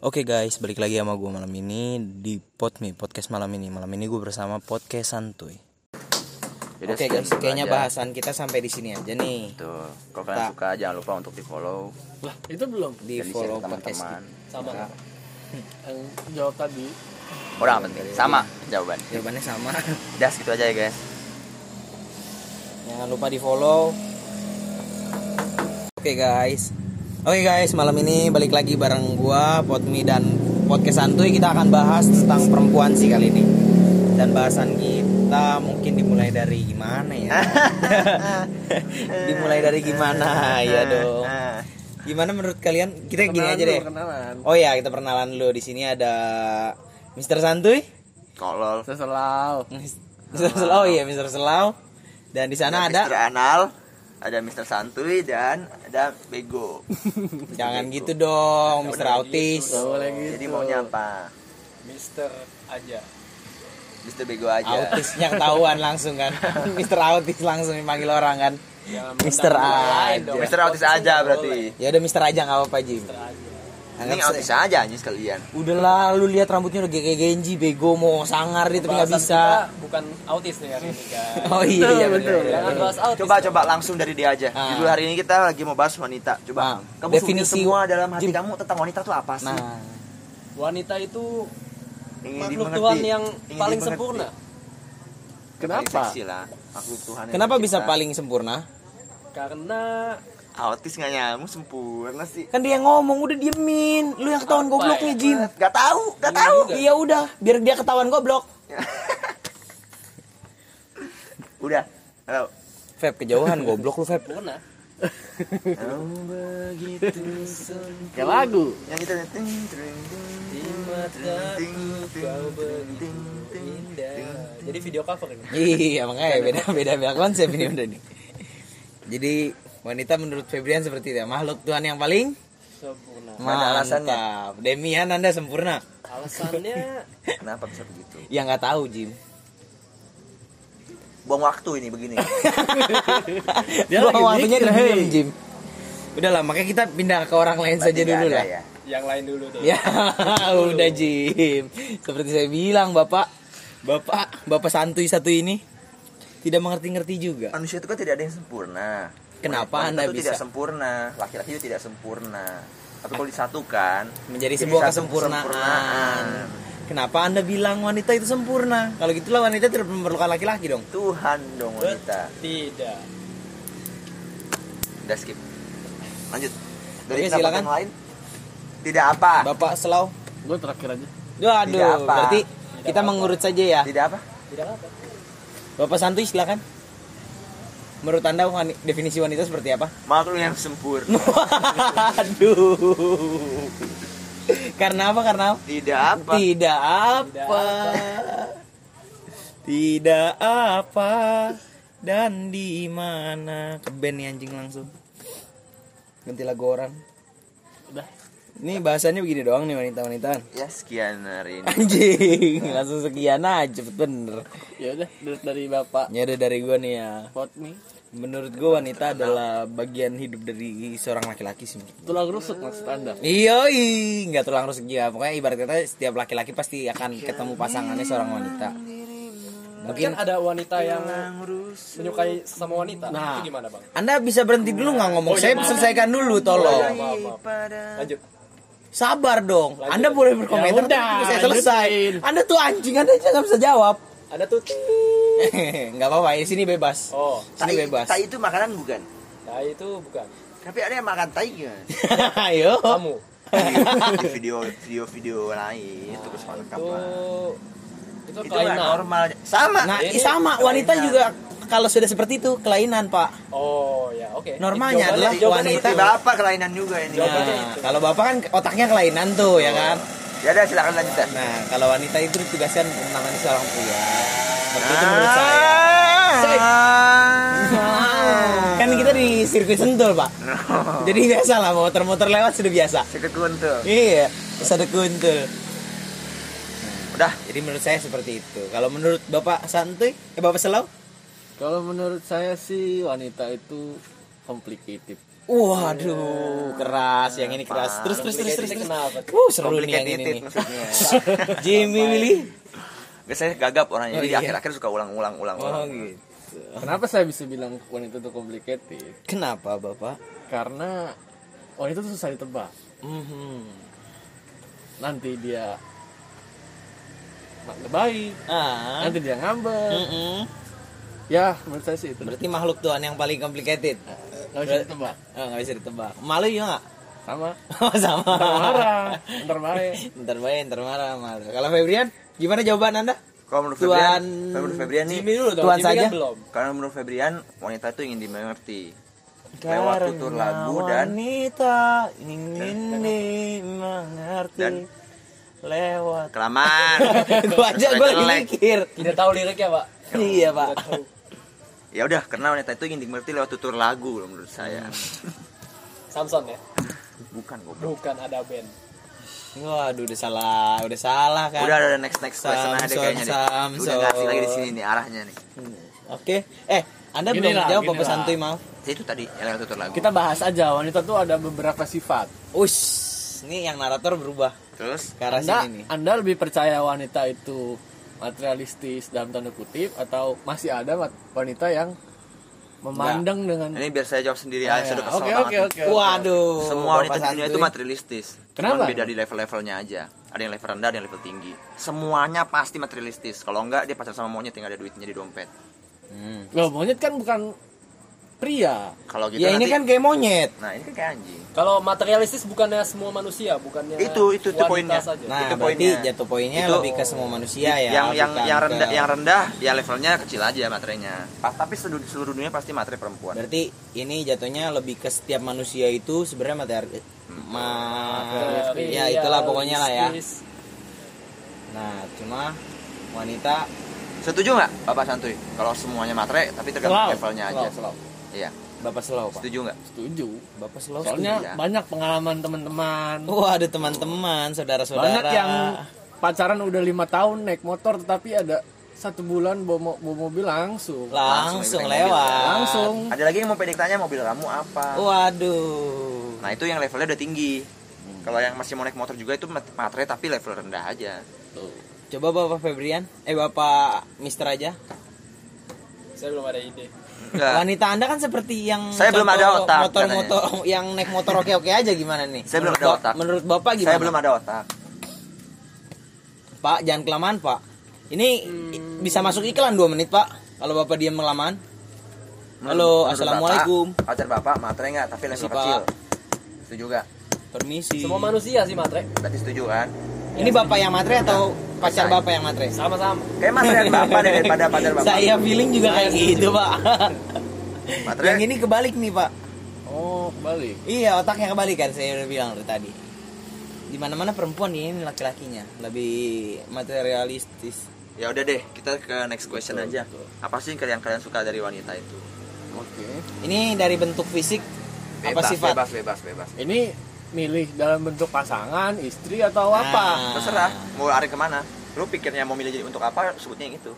Oke guys, balik lagi sama gue malam ini di Podme Podcast malam ini. Malam ini gue bersama Podcast Santuy. Oke sekian guys, kayaknya aja. bahasan kita sampai di sini aja nih. Tuh, kalau kalian suka jangan lupa untuk di follow Lah, itu belum Di follow podcast teman-teman. sama Ya. yang jawab tadi. Udah nggak penting, sama jawaban. Jawabannya sama. Udah segitu aja ya guys. Jangan lupa di follow. Oke guys. Oke guys, malam ini balik lagi bareng gua Podmi dan Podcast Santuy kita akan bahas tentang perempuan sih kali ini. Dan bahasan kita mungkin dimulai dari gimana ya? dimulai dari gimana ya dong. Gimana menurut kalian? Kita gini aja dulu, deh. Kenalan. Oh ya, kita perkenalan dulu. Di sini ada Mr. Santuy. Kolol. Seselau. Mr. Selau iya, Mr. Selau. Dan di sana Mr. ada Anal, ada Mr. Santuy dan ada Bego. Jangan gitu dong, Mr. Autis. Gak boleh gitu. Jadi maunya apa? Mister aja. Mr. Bego aja. Autisnya ketahuan langsung kan. Mr. Autis langsung dipanggil orang kan. Mister A. Mr. Autis aja berarti. Ya udah Mr. aja nggak apa-apa Jim. Mister aja. Ini Anggap autis aja anjing sekalian. Udah lah, lu lihat rambutnya udah kayak Genji, bego mau sangar dia tapi nggak bisa. kita bukan autis nih hari ini kan. Oh iya, iya betul. Jangan bahas autis. Coba coba langsung dari dia aja. Ah. Judul hari ini kita lagi mau bahas wanita. Coba Ah, kamu definisi- semua dalam hati Jim. kamu tentang wanita tuh apa sih? Nah, Wanita itu Ingin makhluk. Tuhan yang Ingin paling dimengerti. sempurna. Kenapa? seksi lah. Makhluk Tuhan yang kenapa bisa paling sempurna? Karena autis nggak nyamuk sempurna sih? Kan dia yang ngomong udah diemin. Lu yang ketahuan Apa gobloknya ya? Jim. Gak tahu, gak tahu. Iya udah, biar dia ketahuan goblok. Udah. Halo. Feb kejauhan goblok lu Feb. begitu Kayak lagu. Yang kita ting ting Di mataku kau begitu indah. Jadi video cover ini. Iya makanya beda beda beda konsep ini udah nih. Jadi wanita menurut Febrian seperti itu ya makhluk Tuhan yang paling Sempurna. Mana alasannya? mantap. Demian anda sempurna. Alasannya Kenapa bisa begitu? Yang nggak tahu Jim. Buang waktu ini begini. Dia Buang lagi waktunya diem hei. Jim. Udah lah makanya kita pindah ke orang lain saja Berarti dulu nggak lah. ya? yang lain dulu tuh. Ya udah Jim. Seperti saya bilang bapak, bapak, bapak santuy satu ini tidak mengerti-ngerti juga. Manusia itu kan tidak ada yang sempurna. Kenapa Wanita Anda itu bisa? tidak sempurna? Laki-laki itu tidak sempurna. Tapi kalau disatukan Menjadi jadi sebuah satu kesempurnaan. kesempurnaan. Kenapa anda bilang wanita itu sempurna? Kalau gitulah wanita tidak memerlukan laki-laki dong. Tuhan dong wanita. Tidak. Udah skip. Lanjut. Dari Oke, silakan. yang lain. Tidak apa. Bapak Selau. Gue terakhir aja. Aduh, Tidak apa. berarti kita mengurut saja ya. Tidak apa? Tidak apa. Bapak Santuy silakan. Menurut anda wani- definisi wanita seperti apa? Makhluk yang sempurna. Aduh. Karena apa? Karena apa? Tidak apa. Tidak apa. Tidak apa. Dan di mana? Ke band nih anjing langsung. Ganti lagu orang. Ini bahasannya begini doang nih wanita-wanita. Ya sekian hari ini. Anjing, langsung sekian aja bener. Ya udah dari- dari Bapak Ya udah dari gua nih ya. Pot nih. Menurut gua wanita adalah bagian hidup dari seorang laki-laki sih. Tulang rusuk maksud Anda. Iya, nggak tulang rusuk ya. Pokoknya ibarat kata setiap laki-laki pasti akan ketemu pasangannya seorang wanita. Mungkin Mungkin ada wanita yang menyukai sama wanita. Nah. Itu gimana, Bang? Anda bisa berhenti dulu nggak ngomong? Oh, iya, Saya selesaikan dulu, tolong. Maaf, maaf. Lanjut. Sabar dong. Lanjut. Anda boleh berkomentar, Ya udah, tapi saya selesai. lanjutin. Anda tuh anjing, Anda jangan bisa jawab. Ada tuh. nggak apa-apa, di sini bebas. Oh, Sini bebas. Tai itu makanan bukan? nah itu bukan. Tapi ada yang makan tai kan? Ayo. Kamu. di video video video lain terus makan Itu kapan? itu Itu kan normal. Sama. Nah, Ini sama wanita juga kalau sudah seperti itu kelainan, Pak. Oh, ya, oke. Normalnya Jawabannya- adalah jawabannya wanita- Seperti bapak kelainan juga ini. Nah, itu. kalau bapak kan otaknya kelainan tuh, ya kan? Ya udah silakan lanjutkan. Nah, kalau wanita itu ditugaskan untuk menangani seorang pria. Seperti itu Ah. menurut saya. Kan kita di sirkuit sentul, Pak. Jadi biasa lah, motor-motor lewat sudah biasa. Sikit kuntul. Iya, ada kuntul. Udah. Jadi menurut saya seperti itu. Kalau menurut Bapak Santuy, eh Bapak Selau? Kalau menurut saya sih wanita itu complicated. Waduh, keras yang ini keras. Terus terus terus terus. terus. Kenapa? Uh, seru nih yang ini nih. Jimmy Willy. Biasanya gagap orangnya, Oh, jadi iya. akhir-akhir suka ulang-ulang Oh ulang-ulang. gitu. Kenapa saya bisa bilang wanita itu complicated? Kenapa Bapak? Karena wanita itu susah ditebak. Mhm. Nanti dia baik, Ah. nanti dia ngambek. Mm-mm. Ya, menurut saya sih itu. Berarti makhluk Tuhan yang paling complicated. Nggak bisa ditebak. Oh, nggak bisa ditebak. Malu ya nggak? Sama. Oh, sama. Ntar marah, ntar baik. Ntar baik, ntar marah, marah. Kalau Febrian, gimana jawaban Anda? Kalau menurut Tuan- Febrian, menurut Febrian nih, Jimmy dulu dong. Tuan Jimmy kan saja. belum. karena menurut Febrian wanita itu ingin dimengerti. Lewat tutur Karena lagu dan wanita ingin dimengerti Dan lewat. kelamaan. Gua aja gue jelek. mikir. Tidak tahu liriknya, Pak. Iya, Pak. Ya udah, karena wanita itu ingin dimengerti lewat tutur lagu menurut saya. Samson ya. Bukan goblok. Bukan ada band. Waduh, udah salah, udah salah kan. Udah ada next next question aja Samson, kayaknya. Samson. Udah ngasih lagi di sini nih arahnya nih. Oke. Eh, Anda Gini belum lah, jawab apa santuy maaf. Itu tadi yang lewat tutur lagu. Kita bahas aja wanita tuh ada beberapa sifat. Ush, ini yang narator berubah Terus arah Anda, sini nih. Anda lebih percaya wanita itu materialistis dalam tanda kutip atau masih ada wanita yang memandang dengan ini biar saya jawab sendiri Ah, aja sudah ya. kesel Oke, banget. oke. Waduh. Semua wanita di dunia itu materialistis. Kenapa? Cuman beda di level-levelnya aja. Ada yang level rendah, ada yang level tinggi. Semuanya pasti materialistis. Kalau enggak dia pacar sama monyet yang ada duitnya di dompet. Hmm. Loh, monyet kan bukan pria. Kalau gitu Ya ini nanti- kan kayak monyet. Nah, ini kan kayak anjing. Kalau materialistis bukannya semua manusia, bukannya Itu- itu- itu wanita poinnya. saja. Nah, Itu berarti poinnya. jatuh poinnya Itu- lebih ke semua manusia ya. yang yang yang ke- rendah yang rendah ya levelnya kecil aja materinya. Pas tapi seluruh, seluruh dunia pasti materi perempuan. Berarti ini jatuhnya lebih ke setiap manusia itu sebenarnya materi ma Materialistis. ya itulah pokoknya lah ya. Nah, cuma wanita Setuju nggak Bapak Santuy? Kalau semuanya materi tapi tergantung levelnya aja. selalu. Iya. Bapak slow, Pak. Setuju nggak? Setuju. Bapak slow. Soalnya setuju ya. banyak pengalaman teman-teman. Wah, ada teman-teman, saudara-saudara. Banyak yang pacaran udah lima tahun naik motor tetapi ada satu bulan bawa, bawa mobil langsung. langsung Langsung lewat. Langsung. Ada lagi yang mau pendek tanya mobil kamu apa? Waduh. Nah itu yang levelnya udah tinggi. Kalau yang masih mau naik motor juga itu mat- materi tapi level rendah aja. Coba Bapak Febrian, eh Bapak Mister aja. Saya belum ada ide. Enggak. Wanita Anda kan seperti yang Saya belum ada otak, Motor-motor yang naik motor oke-oke aja gimana nih? Saya belum ada otak. Menurut Bapak gimana? Saya belum ada otak. Pak, jangan kelamaan, Pak. Ini i- bisa masuk iklan 2 menit, Pak. Kalau Bapak diam kelamaan. Halo, Menurut Assalamualaikum. Bapak, pacar bapak materi nggak tapi level Permisi, kecil. Pak. Setuju nggak? Permisi. Semua manusia sih matre. Berarti setuju kan? Ini Bapak yang matre atau pacar Saya. Bapak yang matre? Sama-sama. Kayak materi bapak deh daripada pacar bapak. Saya feeling juga kayak gitu, Pak. Materi. yang ini kebalik nih, Pak. Oh, kembali. Iya, otaknya kebalik kan saya udah bilang dari tadi. Di mana-mana perempuan ini laki-lakinya lebih materialistis. Ya udah deh, kita ke next question aja. Apa sih yang kalian suka dari wanita itu? Oke. Ini dari bentuk fisik apa Bebas, sifat? bebas, bebas, bebas. Ini milih dalam bentuk pasangan, istri atau Nah. apa? Terserah, mau lari ke mana? Lu pikirnya mau milih jadi untuk apa? Sebutnya yang itu.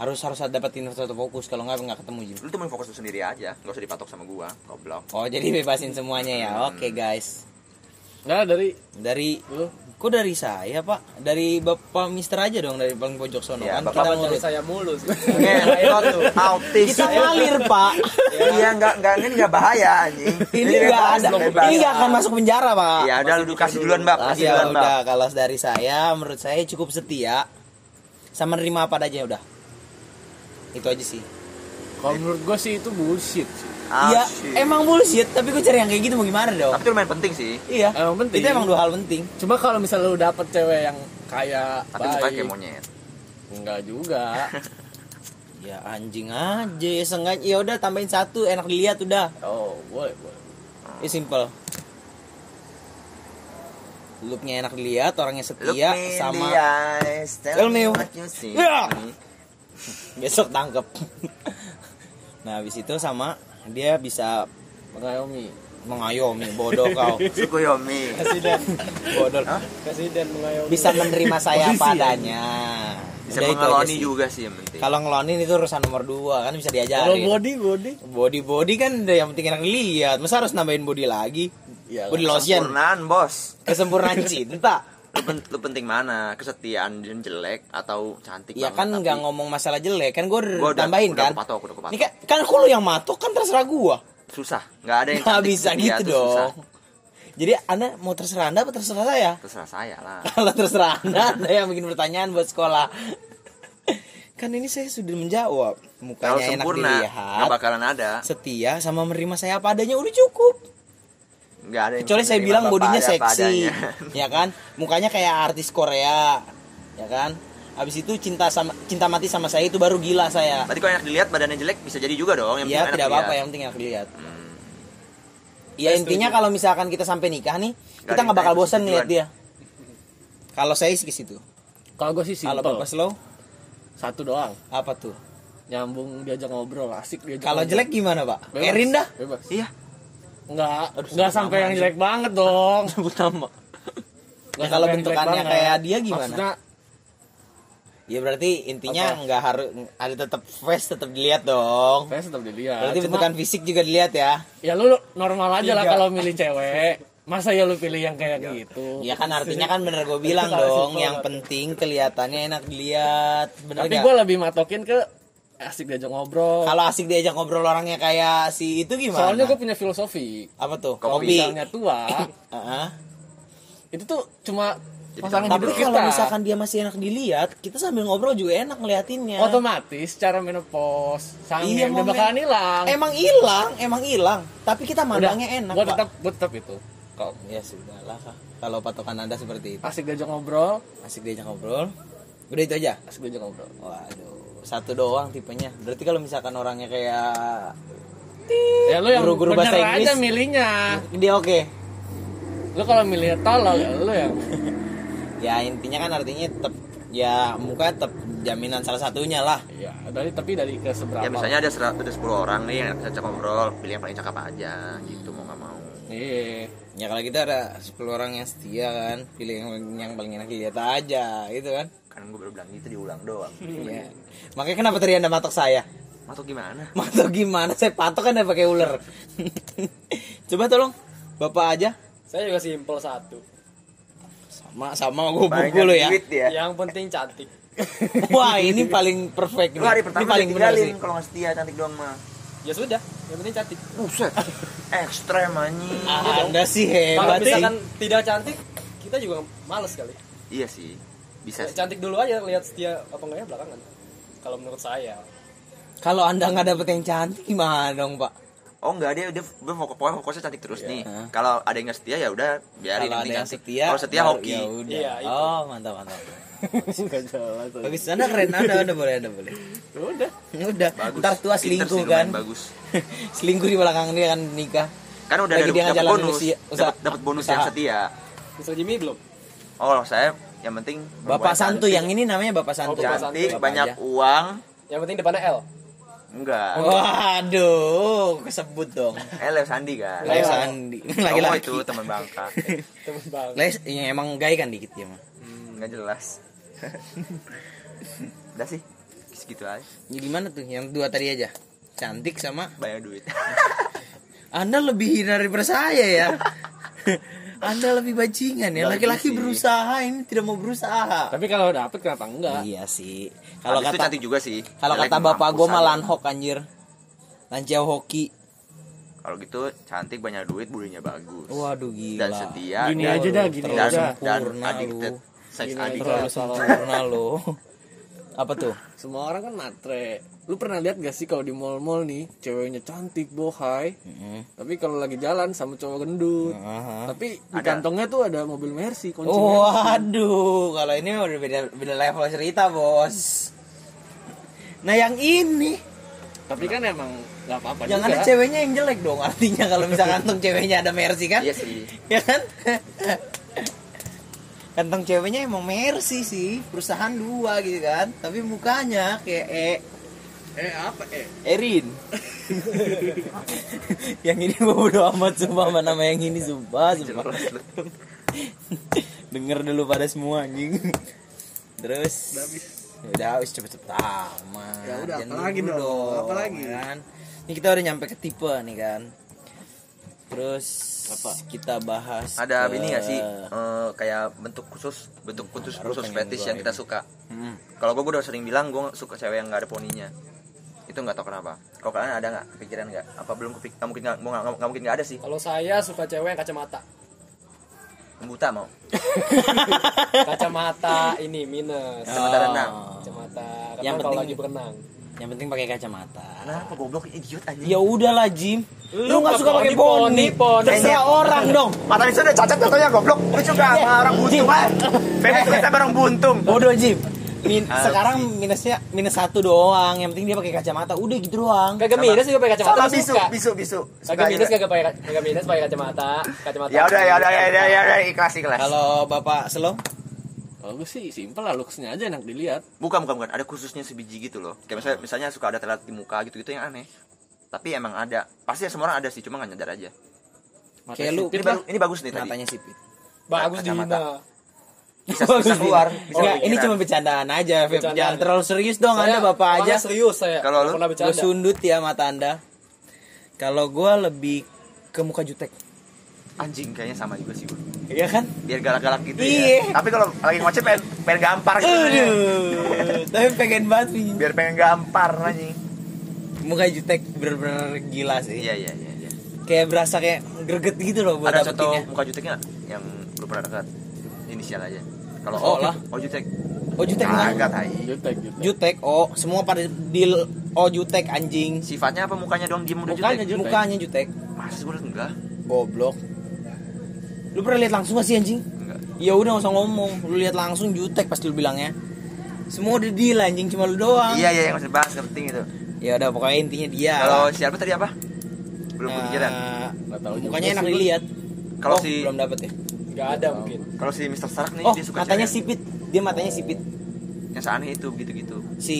Harus harus dapetin satu fokus kalau nggak nggak ketemu Jim. Lu tuh main fokus lu sendiri aja, gak usah dipatok sama gua, goblok. Oh jadi bebasin semuanya ya. Hmm. Oke guys. Nah, dari Dari lu kok dari saya pak? Dari bapak Mister aja dong dari paling pojok sono Ya, kan Bapak kita dari saya mulu sih? Tuh, autis. kita ngalir pak. Iya, enggak enggak ini enggak bahaya anjing. ini nggak ada. bebas. Ini nggak akan masuk penjara pak. Ya udah lu kasih duluan, Bab. Kasih ya duluan, Bab. udah kalau dari saya menurut saya cukup setia sama nerima apa aja udah. Itu aja sih. kalau menurut gue sih itu bullshit sih. Iya, Asyik. emang bullshit, tapi gue cari yang kayak gitu mau gimana dong? Tapi itu lumayan penting sih. Iya, Emang penting. Itu emang dua hal penting. Cuma kalau misalnya lu dapet cewek yang kaya, Tapi mukanya baik, kayak monyet. enggak juga. Ya anjing aja, ya sengaja. Ya udah tambahin satu, enak dilihat udah. Oh, boleh, boleh. Ya simple. Looknya enak dilihat, orangnya setia me sama tell Tell me what you see. Ya. besok tangkep. nah habis itu sama dia bisa Mengayomi. mengayomi bodoh kau Sukuyomi. Presiden. bodoh Hah? Presiden mengayomi. bisa menerima saya Posisi, padanya bisa Udah mengeloni juga sih yang penting Kalau ngelonin itu urusan nomor dua kan bisa Kalau diajarin. body body. body body kan yang penting enak dilihat. Masa harus nambahin body lagi? Iya, body lotion, Kesempurnaan bos kesempurnaan cinta. Lu, pen- lu penting mana kesetiaan dan jelek atau cantik Ya banget, kan tapi- nggak ngomong masalah jelek kan gue tambahin udah kan. udah. Ini kan kan aku lu yang matok kan terserah gua. susah nggak ada yang Nggak bisa gitu susah. dong. Jadi anda mau terserah anda apa terserah saya? terserah saya lah Kalau terserah anda, anda yang bikin pertanyaan buat sekolah. kan ini saya sudah menjawab. kalau Mukanya enak sempurna dilihat, nggak bakalan ada setia sama menerima saya apa adanya udah cukup. Nggak ada Kecuali saya bilang bodinya seksi, ya kan? Mukanya kayak artis Korea, ya kan? Habis itu cinta sama cinta mati sama saya itu baru gila saya. Berarti kalau enak dilihat badannya jelek bisa jadi juga dong yang Ya tidak apa-apa yang penting enak dilihat. Hmm. Ya intinya kalau misalkan kita sampai nikah nih, Gak kita nggak bakal bosan ngeliat tujuan. dia. Kalau saya sih ke situ. Kalau gue sih Kalau simple. Bapak slow, Satu doang. apa tuh? Nyambung diajak ngobrol, asik diajak. Kalau jelek gimana, Pak? Bebas. Erin dah. Bebas. iya Enggak, enggak sampai yang jelek banget dong. Sebut nama. Nggak Ya, kalau bentukannya kayak dia gimana? Maksudnya Ya berarti intinya nggak harus ada tetap face tetap dilihat dong. face tetap dilihat. Berarti Cuma, bentukan fisik juga dilihat ya. ya lu normal aja lah Tiga. kalau milih cewek. Masa ya lu pilih yang kayak gitu? Ya kan artinya kan bener gue bilang dong, yang penting kelihatannya enak dilihat. Bener Tapi gue lebih matokin ke asik diajak ngobrol. Kalau asik diajak ngobrol orangnya kayak si itu gimana? Soalnya gue punya filosofi. apa tuh? Kalau Kopi. misalnya tua, Heeh. itu tuh cuma pasangan Tapi kalau kita. misalkan dia masih enak dilihat, kita sambil ngobrol juga enak ngeliatinnya. otomatis cara menopause sange Iya, udah bakalan hilang. Emang hilang, emang hilang. Tapi kita mandangnya enak. Gue tetap gue tetap itu. Kalau Ya sudahlah. Kak. Kalau patokan anda seperti itu, asik diajak ngobrol, asik diajak ngobrol. Udah itu aja. asik diajak ngobrol. Waduh, satu doang tipenya. Berarti kalau misalkan orangnya kayak Ya lu yang Guru-guru bahasa Inggris. aja milihnya. dia oke. Lu kalau milih tolol ya lu yang Ya intinya kan artinya tetap ya muka tetap jaminan salah satunya lah. Iya, dari tapi dari ke seberapa? ya misalnya ada ser- ada 10 orang nih yang cocok ngobrol pilih yang paling cakep aja gitu mau nggak mau Iya. Ya kalau kita ada 10 orang yang setia kan, pilih yang, yang paling enak dilihat aja, gitu kan. Kan gue baru bilang gitu diulang doang Iya. Makanya kenapa tadi anda matok saya? atau gimana Matok gimana? Saya patok kan pakai ular. Coba tolong, bapak aja. Saya juga simpel satu. Sama sama gue buku lo ya. ya Yang penting cantik. Wah ini paling perfect lu hari nih. pertama Ini paling benar sih. kalau nggak setia cantik doang mah Ya sudah, yang penting cantik. buset ekstrem anjing Ah, anda sih Kalau hebat sih. misalkan tidak cantik, kita juga males kali. iya sih bisa sih Cantik dulu aja lihat setia apa enggaknya belakangan. Kalau menurut saya. Kalau anda nggak dapet yang cantik gimana dong pak? Oh enggak dia dia, dia fokus pokoknya fokusnya cantik terus nih. Hah? Kalau ada yang nggak setia ya udah biarin Kalau ada yang cantik. setia, Kalau setia hoki. ya udah. Iya, itu. Oh mantap mantap. Bagus, anda keren, anda, anda boleh, anda boleh. Udah. Udah, Bagus. ntar tua selingkuh kan. Bagus. selingkuh di belakang dia kan nikah. Kan udah Lagi ada dia dapat bonus. dapat bonus usaha. yang setia. Mr. Jimmy belum? Oh, saya yang penting Bapak Santu yang ini namanya Bapak Santu. Bapak cantik, Santu. banyak aja. uang. Yang penting depannya L. Enggak. Waduh, kesebut dong. Eh, Leo Sandi kan. Leo Sandi. Kamu Lagi-lagi. itu teman Bangka. Temen bang. Les, yang emang gay kan dikit dia mah. Hmm, enggak jelas. Udah sih. Segitu aja. Ya, gimana tuh yang dua tadi aja? Cantik sama Banyak duit. Anda lebih daripada saya ya. Anda lebih bajingan ya. Laki-laki berusaha ini tidak mau berusaha. Tapi kalau dapet kenapa enggak? Iya sih. Kalau kata cantik juga sih. kalau kata bapak gue mah aja. lanhok anjir. Lanciau hoki. Kalau gitu cantik banyak duit, bodinya bagus. Waduh gila. dan setia Gini dan, aja dah, gini dan, aja. dan Sempurna addicted lu. sex Gini addict Terlalu sempurna lo. Apa tuh? Semua orang kan matre. Lu pernah lihat gak sih kalau di mall-mall nih ceweknya cantik, bohai, tapi kalau lagi jalan sama cowok gendut, Aha. tapi di Ada. kantongnya tuh ada mobil Mercy kunci Oh, Mercy. Waduh, kalau ini udah beda beda level cerita, Bos. Nah, yang ini Tapi kan emang nggak apa-apa yang juga. ada ceweknya yang jelek dong. Artinya kalau misalkan kantong ceweknya ada Mercy kan? iya sih ya kan? kantong ceweknya emang Mercy sih, perusahaan dua gitu kan. Tapi mukanya kayak E Eh apa eh? Erin. yang ini bodo amat sumpah sama nama yang ini sumpah, sumpah. Denger dulu pada semua anjing. Terus udah wis cepet-cepet amat Ya udah, Jangan apalagi dulu dong? Apalagi? kan ini kita udah nyampe ke tipe nih kan terus Apa? kita bahas Ada ke- ini gak sih eh, kayak bentuk khusus, bentuk khusus Baru khusus fetish yang kita suka. Hmm. Kalau gue udah sering bilang gue suka cewek yang nggak ada poninya. Itu nggak tahu kenapa. Kalau kalian ada nggak kepikiran nggak? Apa belum kepik? Nggak mungkin nggak nggak nggak mungkin nggak ada sih. Kalau saya suka cewek yang kacamata. Buta mau. Kacamata ini minus. Kacamata renang. Kacamata Yang penting- lagi berenang. yang penting pakai kacamata Kenapa goblok idiot anjing? ya udahlah Jim lu nggak suka pakai poni poni, terserah orang dong Mata itu udah cacat contohnya goblok. Lu juga sama orang buntung kan? Pengen kita orang buntung. bodoh Jim Min- Ah, sekarang minusnya minus satu doang yang penting dia pakai kacamata udah gitu doang Kagak minus juga pakai kacamata Sama bisu, suka. bisu, bisu. Kagak minus kagak pakai kagak minus pakai kacamata. Kacamata. Ya udah, ya udah, ya udah, ya udah, ikhlas, ikhlas. kalau bapak slow Kalau gue sih simpel lah looksnya aja enak dilihat. Bukan, bukan, bukan. Ada khususnya sebiji gitu loh. Kayak misalnya, misalnya suka ada telat di muka gitu-gitu yang aneh. Tapi emang ada. Pasti semua orang ada sih, cuma nggak nyadar aja. Mata Kayak lu- Ini, bagus nih tadi. matanya sipit Bagus Kacamata. dihina. Bisa, bisa keluar. Bisa Enggak, ini cuma bercandaan aja, Feb. Bercandaan. Jangan terlalu serius dong, Saya Anda bapak aja. serius saya. Kalau lu? Bercanda. sundut ya mata Anda. Kalau gua lebih ke muka jutek. Anjing kayaknya sama juga sih gue. Iya kan? Biar galak-galak gitu Iya. ya. Tapi kalau lagi ngoceh pengen, pengen gampar gitu. Aduh, tapi pengen banget nih. Biar pengen gampar anjing. Muka jutek bener-bener gila sih. Iya, iya, iya. iya. Kayak berasa kayak greget gitu loh buat Ada contoh muka juteknya yang lu pernah dekat? Inisial aja. Kalau Oh O lah. Oh jutek. Oh jutek lah. Agak tai. Jutek, jutek. Jutek, oh semua pada deal oh jutek anjing. Sifatnya apa mukanya dong diem udah Mukanya jutek? Mukanya jutek. Masa gue enggak? Goblok. Lu pernah lihat langsung gak sih anjing? Enggak. Ya udah nggak usah ngomong. Lu lihat langsung jutek pasti lu bilangnya. Semua udah deal anjing cuma lu doang. Iya, iya, yang masih bahas penting itu. Ya udah pokoknya intinya dia. Kalau siapa tadi apa? Belum Nah, kepikiran. Nggak tahu juga mukanya enak dilihat. Kalau Oh, si- belum dapet ya. Nggak ada mungkin. Kalau si Mr. Stark nih Oh, dia suka matanya cewek sipit. Dia matanya sipit. yang seaneh itu gitu-gitu. Si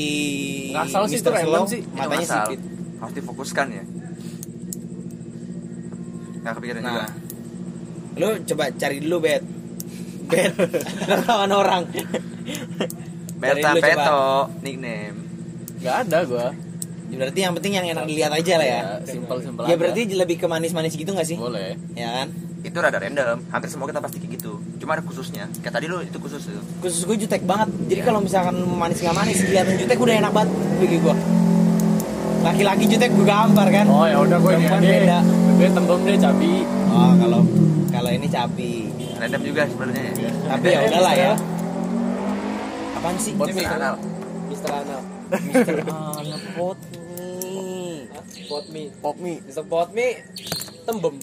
Nggak salah sih, itu Slow, sih. Matanya ngasal. sipit. Harus difokuskan ya. Nggak kepikiran juga. Nah, lu coba cari dulu bet. Bet. Lawan orang. Berta. Peto nickname. Nggak ada gua. Ya, berarti yang penting yang enak dilihat aja lah ya. simpel-simpel Ya aja. berarti lebih ke manis-manis gitu gak sih? boleh. Ya kan? Itu rada random. Hampir semua kita pasti kayak gitu. Cuma ada khususnya. Kayak tadi lu itu khusus itu. Khusus gue jutek banget. Jadi kalau misalkan manis nggak manis kelihatan jutek udah enak banget bagi gue. Laki-laki jutek gue gambar kan. Oh ya udah gue ini Perempuan beda. Gue tembem deh cabi. Oh kalau kalau ini cabi. Random juga sebenarnya. ya. Tapi ya udahlah ya. Apaan sih? Pot mie. kanal. Mister Anal. Mister Ana pot nih. Hah? Pot mie. Pop mie. Mister Pot mie tembem.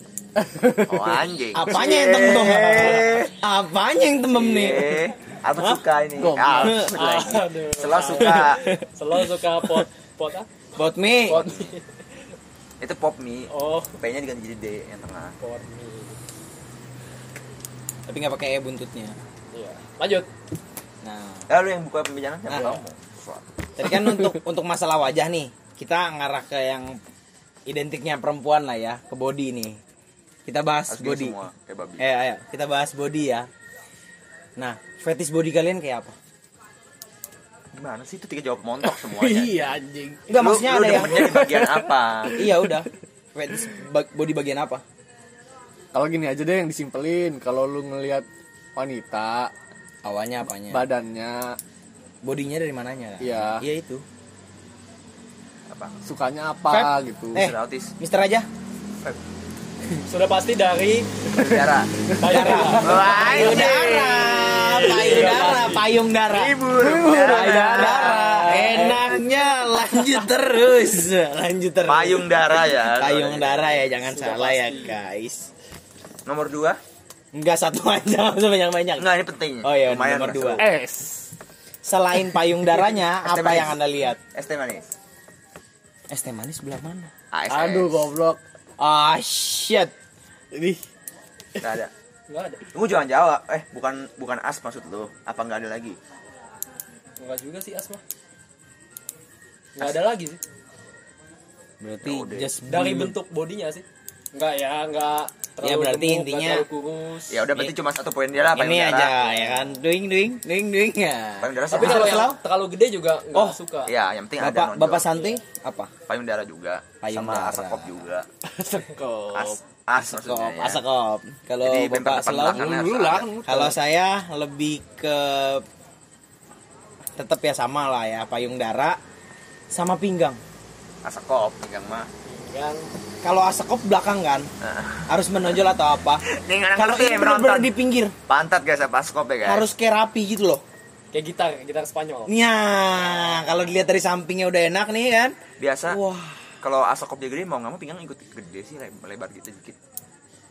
Oh anjing. Apanya yang tembem? Apanya yang tembem nih? Eh, Apa suka ini? Ah, Aduh. Selalu suka. Selalu suka pot pot ah? Pot mie. Pot mie. Itu pop mie. Oh, P-nya diganti jadi D yang tengah. pot mie. Tapi nggak pakai e buntutnya. Iya. Lanjut. Nah, Lalu yang buka pembicaraan siapa Nah. kamu? tadi kan untuk untuk masalah wajah nih, kita ngarah ke yang identiknya perempuan lah ya, ke body nih. Kita bahas gini body. semua kayak babi. Eh, ayo kita bahas body ya. Nah, fetish body kalian kayak apa? Gimana sih itu tiga jawab montok semuanya. Iya anjing. Enggak maksudnya lu ada yang di bagian apa? Iya udah. Fetish body bagian apa? Kalau gini aja deh yang disimpelin. Kalau lu ngelihat wanita Awalnya apanya? badannya Bodinya dari mananya? Iya. Iya itu. Apa? sukanya apa Feb? gitu. Eh. Autis. Mister aja. Sudah pasti dari. Bayara. Payudara, payudara, payung darah. Ibu. Payudara. Enaknya lanjut terus. Lanjut terus. Payung darah ya. Payung darah ya, jangan salah ya, guys. Nomor dua. Enggak satu aja, banyak-banyak. Enggak ini penting. Oh iya, Lumayan nomor dua. Es. Selain payung darahnya, apa manis. yang Anda lihat? Es teh manis. Es teh manis sebelah mana? ASS. Aduh goblok. Ah, shit. Ini Enggak ada. Enggak ada. Lu jangan jawab. Eh, bukan bukan as maksud lu. Apa enggak ada lagi? Enggak juga sih Asma. Enggak ada lagi sih. Berarti Ya just Dari bentuk bodinya sih. Enggak ya, enggak terlalu Ya, berarti gemuk, intinya- kurus Ya udah berarti cuma satu poin dia lah payung ini darah. aja ya kan doing doing doing doing ya Payung darah tapi kalau Selalu? terlalu gede juga nggak Oh. suka Iya, yang penting ada bapak nonjol. bapak santuy apa payung darah juga Payung sama darah. asakop juga. sekop As as Kop, maksudnya ya. asakop kalau bapak selalu ada. kalau saya lebih ke tetap ya sama lah ya payung dara sama pinggang Asakop pegang mah. Yang kalau asakop belakang kan Nah. harus menonjol atau apa kalau ini menonton. di pinggir Pantat guys apa asakop ya guys. harus kayak rapi gitu loh kayak gitar gitar Spanyol ya kalau dilihat dari sampingnya udah enak nih kan biasa. wah Kalau asakop dia gede mau nggak mau pinggang ikut gede sih le- lebar gitu dikit.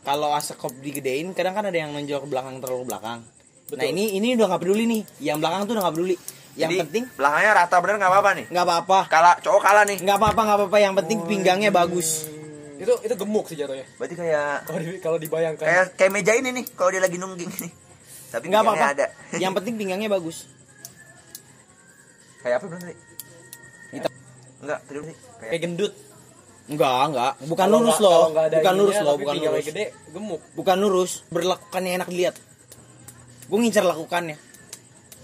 kalau asakop digedein kadang kan ada yang nonjol ke belakang terlalu belakang nah Betul. ini ini udah nggak peduli nih yang belakang tuh udah nggak peduli yang Jadi, penting belakangnya rata bener nggak apa-apa nih. nggak apa-apa Kalah cowok kalah nih. nggak apa-apa nggak apa-apa yang penting pinggangnya bagus itu itu gemuk sih jatuhnya Berarti kayak kalau di- kalau dibayangkan kayak kayak meja ini nih kalau dia lagi nungging nih. Tapi nggak apa-apa ada. yang penting pinggangnya bagus kayak apa bener tadi? Hitam. Enggak, tadi sih. Kayak kayak gendut Enggak, enggak. Bukan lurus loh. Bukan ininya, lurus loh, bukan lurus. gede gemuk Bukan lurus, berlakukannya enak dilihat. Gue ngincer lakukannya.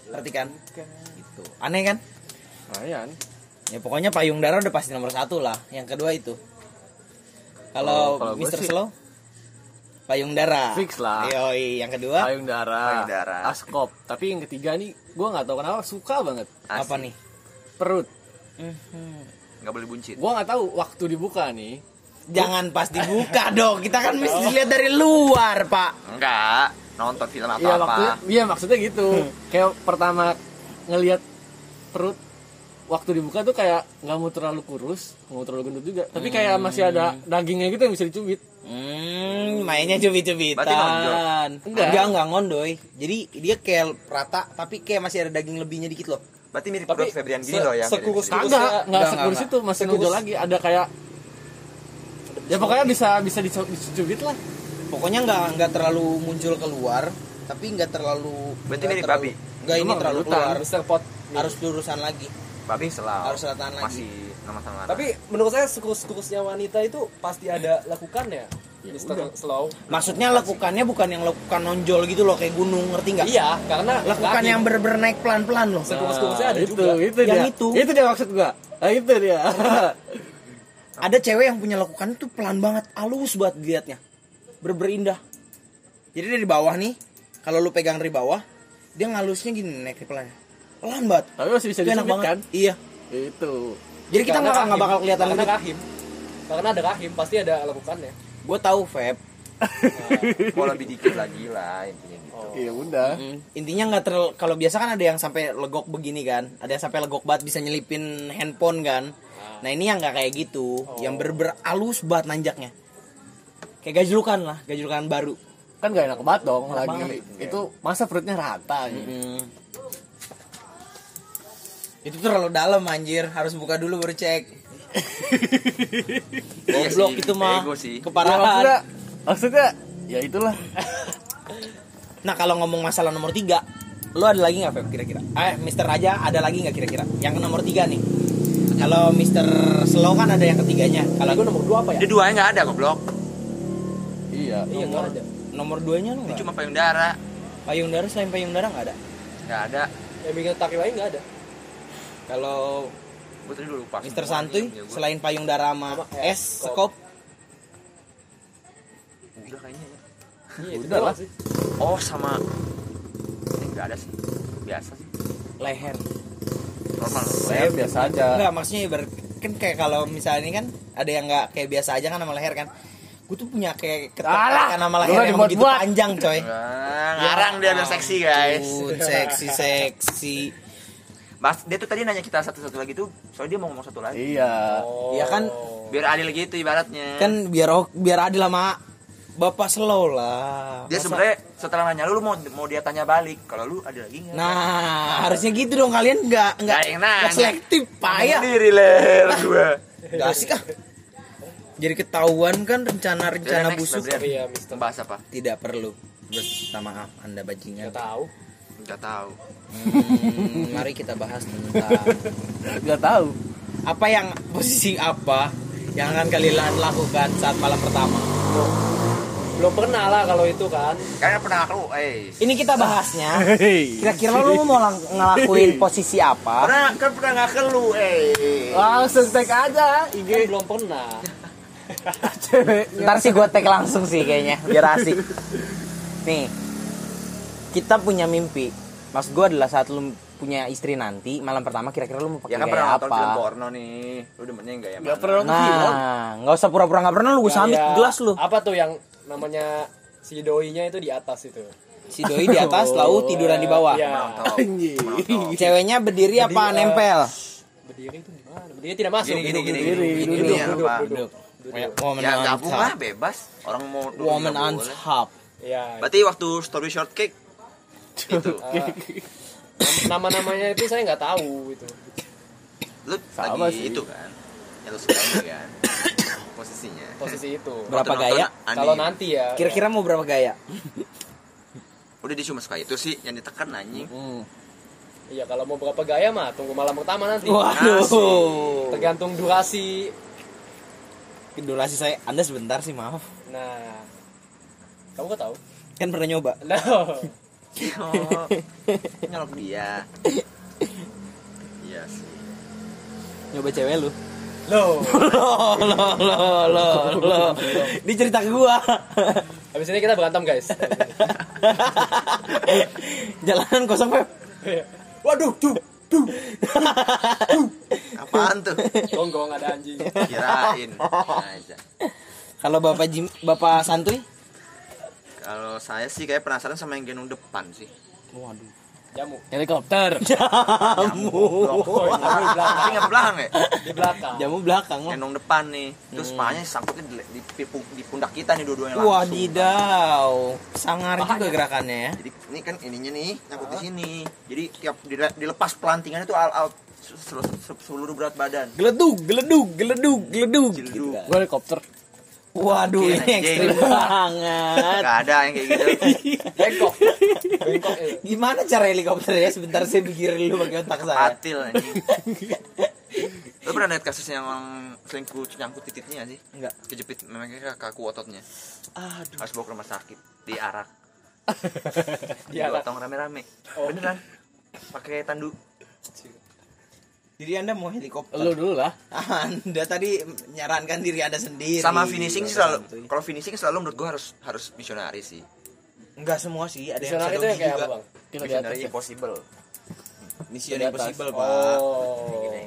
Ngerti kan? Gitu. Aneh kan? lumayan Ya pokoknya payung darah udah pasti nomor satu lah. Yang kedua itu. Kalau Oh, sih- Slow payung darah. Fix lah. Yoi, yang kedua payung darah, Payung darah. askop tapi yang ketiga nih gue nggak tahu kenapa suka banget asik. apa nih? perut Mhm. Nggak boleh buncit. gue nggak tahu waktu dibuka nih Jangan pas dibuka dong. Kita kan mesti lihat dari luar, Pak. Enggak, nonton film atau iya apa. maksudnya iya maksudnya gitu kayak pertama ngelihat perut waktu dibuka tuh kayak nggak mau terlalu kurus nggak mau terlalu gendut juga tapi kayak masih ada dagingnya gitu yang bisa dicubit Hmm, mainnya cubit-cubitan. Enggak. Enggak. enggak, enggak ngondoy. Jadi dia kayak rata tapi kayak masih ada daging lebihnya dikit loh. Berarti mirip Tapi perut Febrian gini se- loh ya. sekurus- mirip. Kurusnya- kagak nggak enggak, sekurus enggak. itu masih nonjol lagi ada kayak ya pokoknya bisa bisa dicu- dicubit lah Pokoknya enggak enggak terlalu muncul keluar, tapi enggak terlalu Berarti enggak mirip terlalu- babi? Enggak ini terlalu keluar. Mr. Pot Harus lurusan lagi. Babi selau. Harus selatan lagi. Masih nama sama tapi menurut saya sekurus-kurusnya wanita itu pasti ada lakukannya Mr. Slow Maksudnya lekukannya bukan yang lekukan nonjol gitu loh kayak gunung, ngerti enggak? iya karena Lekukan rahim. yang bener-bener naik pelan-pelan loh. Sekurus-kurusnya ada Nah, itu, juga. itu Yang dia itu. itu dia maksud gua nah, itu dia Ada cewek yang punya lekukan itu pelan banget, halus banget dilihatnya. Bener-bener indah. Jadi dari bawah nih, kalau lu pegang dari bawah, dia ngalusnya gini naik pelan. Pelan banget. tapi masih bisa dicubit banget kan Iya. itu Jadi kita nggak nggak bakal kelihatan karena rahim karena ada rahim pasti ada lakukannya Gue tahu Feb. Mau lebih dikit lagi lah intinya gitu. oh. iya udah Mm, Intinya nggak terlalu kalau biasa kan ada yang sampai legok begini kan, ada yang sampai legok banget bisa nyelipin handphone kan. Nah ini yang nggak kayak gitu, yang berber halus banget nanjaknya. Kayak gajlukan lah, gajlukan baru. Kan gak enak banget dong Enak lagi banget. itu masa perutnya rata gitu. Mm. Itu terlalu dalam anjir, harus buka dulu baru cek. Iya Goblok itu mah. Ya, maksudnya, keparahan. maksudnya ya itulah Nah kalau ngomong masalah nomor tiga, lu ada lagi nggak Feb kira-kira? Eh Mister Raja ada lagi nggak kira-kira? Yang nomor tiga nih. Kalau Mister Slow kan ada yang ketiganya. Kalau kalau gue nomor dua apa ya Dia duanya nggak ada goblok. iya iya nggak ada nomor duanya lu Ini nggak? cuma payung darah. Payung darah selain payung darah nggak ada. Nggak ada. yang bikin taki lain nggak ada Kalau Gue tadi dulu lupa. Mister semua Santuy punya gua. selain payung darah sama es sekop udah kayaknya ya. iya itu Udah lah. sih Oh sama. Eh nggak ada sih. Biasa sih. leher. Normal. saya biasa aja Enggak maksudnya ibarat kan kayak kalau misalnya ini kan ada yang nggak kayak biasa aja kan sama leher kan. Gue tuh punya kayak ketertarikan sama Gua yang begitu panjang coy. Nah, ngarang dia biar seksi guys. Seksi seksi. Mas, dia tuh tadi nanya kita satu-satu lagi tuh, soalnya dia mau ngomong satu lagi. iya oh. Iya kan? Biar adil gitu ibaratnya. Kan biar biar adil sama Bapak slow lah. dia Masa- sebenarnya setelah nanya lu, lu mau mau dia tanya balik. Kalau lu ada lagi nggak? Nah, harusnya gitu dong kalian nggak nggak selektif payah. Sendiri leher gua. Gak asik ah. Jadi ketahuan kan rencana-rencana busuk. Iya Mister Bahas apa? Tidak perlu. Minta maaf, Anda bajingan. nggak tahu Enggak tahu. Hmm, mari kita bahas tentang nggak tahu apa yang posisi apa yang akan kalian lakukan saat malam pertama. belum pernah lah kalau itu kan Kayaknya pernah aku, eh. Ini kita bahasnya. Kira-kira lu mau lang- ngelakuin posisi apa? Pernah kan pernah nggak ke lu, eh. Langsung tag aja kan IG belum pernah. Ntar sih gue tag langsung sih kayaknya biar asik. Nih, kita punya mimpi. Maksud gue adalah saat lu punya istri nanti malam pertama kira-kira lu mau pakai Ya kan gaya pernah nonton apa? film porno nih. Lu demennya yang gaya Nggak mana? pernah nonton film. Nah, nggak usah pura-pura nggak pernah lu gue samit Kayak gelas lu. apa tuh yang namanya si doinya itu di atas itu Si doi di atas, lalu tiduran di bawah. Iya. Menonton. Ceweknya berdiri apa nempel? berdiri itu gimana berdiri tidak masuk Gini gini duduk, gini duduk, gini. duduk, Gini duduk, ya, duduk, Pak. duduk. Woman Ya on gabung lah top. bebas. Orang mau duduk Woman on boleh. top. ya Berarti waktu story short cake itu nama namanya itu saya nggak tahu itu lu Sama lagi sih. itu kan yang lu suka kan posisinya posisi itu Berapa Waktu nonton gaya? kalau nanti ya Kira-kira mau berapa gaya? udah dia cuma suka itu sih yang ditekan anjing Hmm. iya kalau mau berapa gaya mah tunggu malam pertama nanti Waduh. tergantung durasi Durasi saya Anda sebentar sih, maaf. nah kamu kok tahu Kan pernah nyoba. no oh, nyolok dia iya sih Nyoba cewek lu. lo Loh, loh, loh, loh, loh. Ini cerita ke gua. habis ini kita berantem guys Jalanan kosong, Pep. waduh tuh apaan tuh? Gonggong ada anjing. Kirain. Aja Kalau Bapak Jim, Bapak Santuy? kalau saya sih kayak penasaran sama yang gendong depan sih. Waduh. Jamu Helikopter. Jamu. jamu di belakang tapi nggak belakang ya di belakang Jamu belakang loh. gendong depan nih terus pahanya sangkutnya di, di, di- di pundak kita nih dua-duanya langsung Wadidaw. Sangar juga gerakannya ya. jadi ini kan ininya nih nyangkut di sini jadi tiap dile- dilepas pelantingan itu al, al seluruh, berat badan Geledug, geledug, geledug, geledug. Gitu kan. Gue helikopter. Waduh, Oke, ini ekstrim banget. nggak ada yang kayak gitu bengkok bengkok itu Gimana cara helikopter ya? Sebentar saya pikirin dulu pakai otak saya. patil anjing lo pernah lihat kasus yang orang selingkuh nyangkut titiknya sih Enggak. kejepit memangnya kaku ototnya Aduh. harus bawa ke rumah sakit diarak Diarak. digotong rame-rame Oh. beneran pakai tandu Jadi Anda mau helikopter? Lu dulu lah. Anda tadi menyarankan diri Anda sendiri. sama finishing sih selalu Santuy. kalau finishing selalu menurut gua harus harus misionari sih Enggak semua sih, ada yang itu yang kayak apa juga. bang misionari ya. impossible Mission impossible, Pak. oh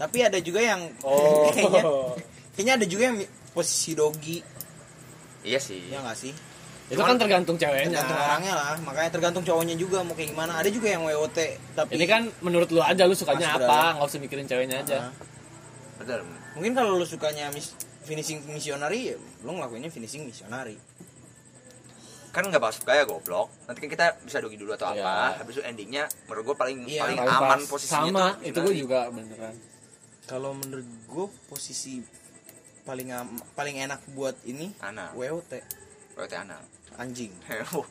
Tapi ada juga yang oh kayaknya kayaknya ada juga yang posisi dogi, iya sih ya nggak sih? Itu kan tergantung ceweknya. Tergantung orangnya lah, makanya tergantung cowoknya juga mau kayak gimana. Ada juga yang WOT, tapi Ini kan menurut lu aja lu sukanya Mas, apa, nggak usah mikirin ceweknya aja. Bener mungkin kalau lu sukanya mis- finishing misionari, ya lu ngelakuinnya finishing misionari. kan nggak bahas gaya goblok nanti kan kita bisa dogi dulu atau Iya. apa habis itu endingnya menurut gue paling Iya, paling Paling aman pas. posisinya sama tuh itu gue juga beneran Kalau menurut gue posisi paling am- paling enak buat ini Ana. WOT Berarti ana anjing. oh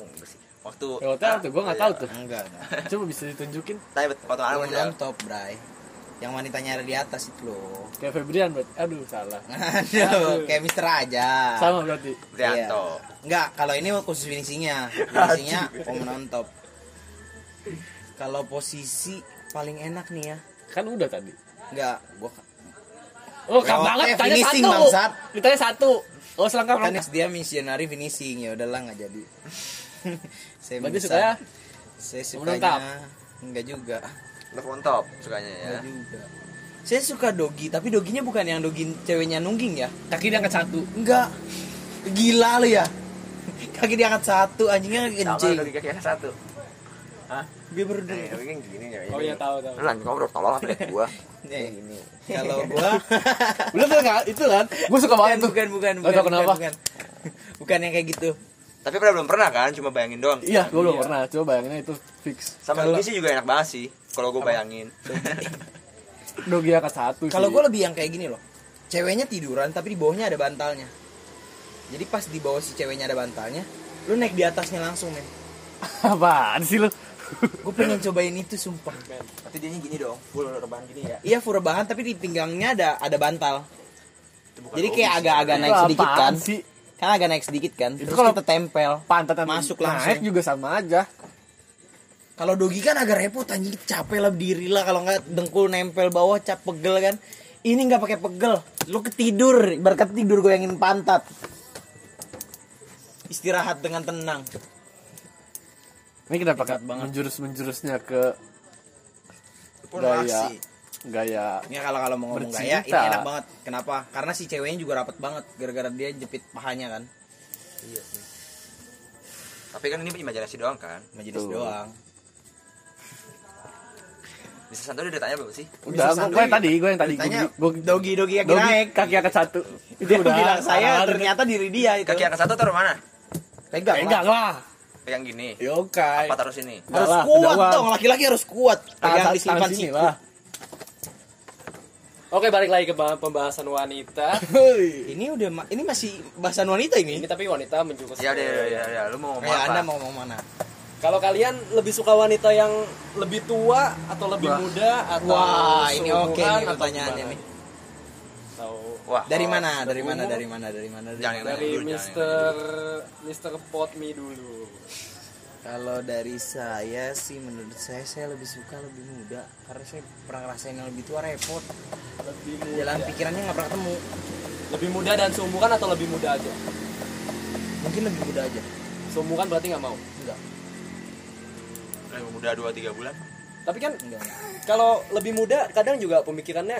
enggak sih waktu WOT apa tuh? Gua nggak tahu tuh. Enggak, enggak. coba bisa ditunjukin tapi foto masih on top, Bray. Yang wanitanya ada di atas itu loh. kayak Febrian berarti aduh salah Aduh, kayak Mister aja. sama berarti Prianto Enggak, kalau ini khusus finishingnya. Finishingnya woman on top. Kalau posisi paling enak nih ya. kan udah tadi Enggak, gua oh kan banget tanya finishing, satu bangsat. ditanya satu oh selengkap kan lengkap dia misionari finishing ya udahlah nggak jadi. saya berarti bisa. suka ya Saya sukanya enggak juga. love on top sukanya ya Enggak juga. Saya suka dogi, tapi doginya bukan yang dogi ceweknya nungging ya. kaki dia angkat satu Enggak. Gila lu ya. Kaki diangkat satu, anjingnya sama kencing. dari kaki satu Gue baru dengar. tapi kan gini ya oh iya tahu tahu lu lanjut ngobrol tolol apa liat gua Nih, ini. Kalau gua belum kan itu kan gue suka banget tuh bukan bukan bukan, tahu bukan, kenapa. bukan. Bukan yang kayak gitu. tapi pernah belum pernah kan cuma bayangin doang iya gue belum Iya. pernah coba bayanginnya itu fix sama Dogi sih juga enak banget sih kalau gue bayangin dogi angkat satu Kalau gua lebih yang kayak gini loh. Ceweknya tiduran tapi di bawahnya ada bantalnya. Jadi pas di bawah si ceweknya ada bantalnya, lu naik di atasnya langsung, men. apaan sih lu Gue pengen cobain itu sumpah. tapi dia gini dong full rebahan gini ya. Iya full rebahan tapi di pinggangnya ada ada bantal. Jadi kayak agak-agak naik sedikit kan. sih? Kan agak naik sedikit kan? Itu terus kalau- kita tempel. pantat Masuk naik langsung. juga sama aja. Kalau dogi kan agak repot anjing. Capek lah berdiri lah kalau nggak dengkul nempel bawah cap pegel kan. Ini nggak pakai pegel. Lu ketidur berkat tidur goyangin pantat. Istirahat dengan tenang ini kita pakai menjurus menjurusnya ke Gaya. gaya ini kalau kalau mau ngomong gaya ini enak banget kenapa karena si ceweknya juga rapat banget gara-gara dia jepit pahanya kan Iya sih. Tapi kan ini imajinasi doang kan. majelis Tuh. doang Bisa santai udah ditanya belum sih? udah gue yang santuy. tadi gue yang tadi Tanya gue dogi dogi yang naik kaki angkat satu itu dia udah bilang saya ternyata diri dia itu Kaki angkat satu taruh mana? pegang, lah. lah Yang gini. yokai Apa taruh sini? harus Lah, kuat dong laki-laki harus kuat pegang tangan, di tangan simpan sini siku lah Oke balik lagi ke bah- pembahasan wanita. ini udah ma- ini masih bahasan wanita ini Ini tapi wanita menjurus. Ya udah ke- ya, ya, ya. Lu mau ngomong kayak apa? anda mau ngomong mana Kalau kalian lebih suka wanita yang lebih tua atau lebih Wah. muda atau wah ini oke nih atau pertanyaannya nih Atau Wah. dari mana dari mana dari mana dari mana dari Jangan mana? dari dulu, jangan, Mister Mister Potmi dulu. kalau dari saya sih menurut saya saya lebih suka lebih muda karena saya pernah ngerasain yang lebih tua repot Lebih muda. jalan pikirannya nggak pernah ketemu Lebih muda dan seumuran atau lebih muda aja? mungkin lebih muda aja Seumuran berarti nggak mau. enggak Lebih muda 2 3 bulan. Tapi kan kalau lebih muda kadang juga pemikirannya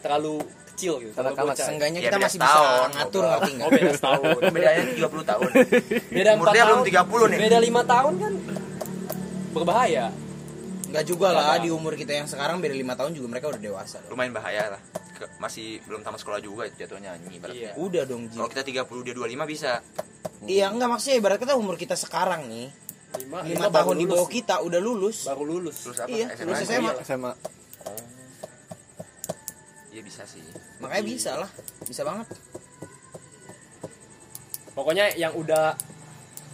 terlalu kecil gitu. Karena- terlalu karena bocah. seenggaknya Ya, kita masih bisa ngatur goblok. ngerti Oh nggak beda setahun. Bedanya 30 tahun. Beda Umur 4 dia belum tahun. 30 nih. Beda 5 tahun kan berbahaya. Enggak juga lah Apa? di umur kita yang sekarang beda lima tahun juga mereka udah dewasa. dong. Lumayan bahaya lah. Ke- masih belum tamat sekolah juga jatuhnya nyanyi ibaratnya. Iya. Udah dong Ji. Kalau kita 30 dia 25 bisa. Iya enggak maksudnya ibarat kita umur kita sekarang nih 5, lima tahun di bawah kita udah lulus. baru lulus. Terus apa? Iya, SMA? lulus SMA. SMA Iya bisa sih. Makanya bisa lah, bisa banget. Pokoknya yang udah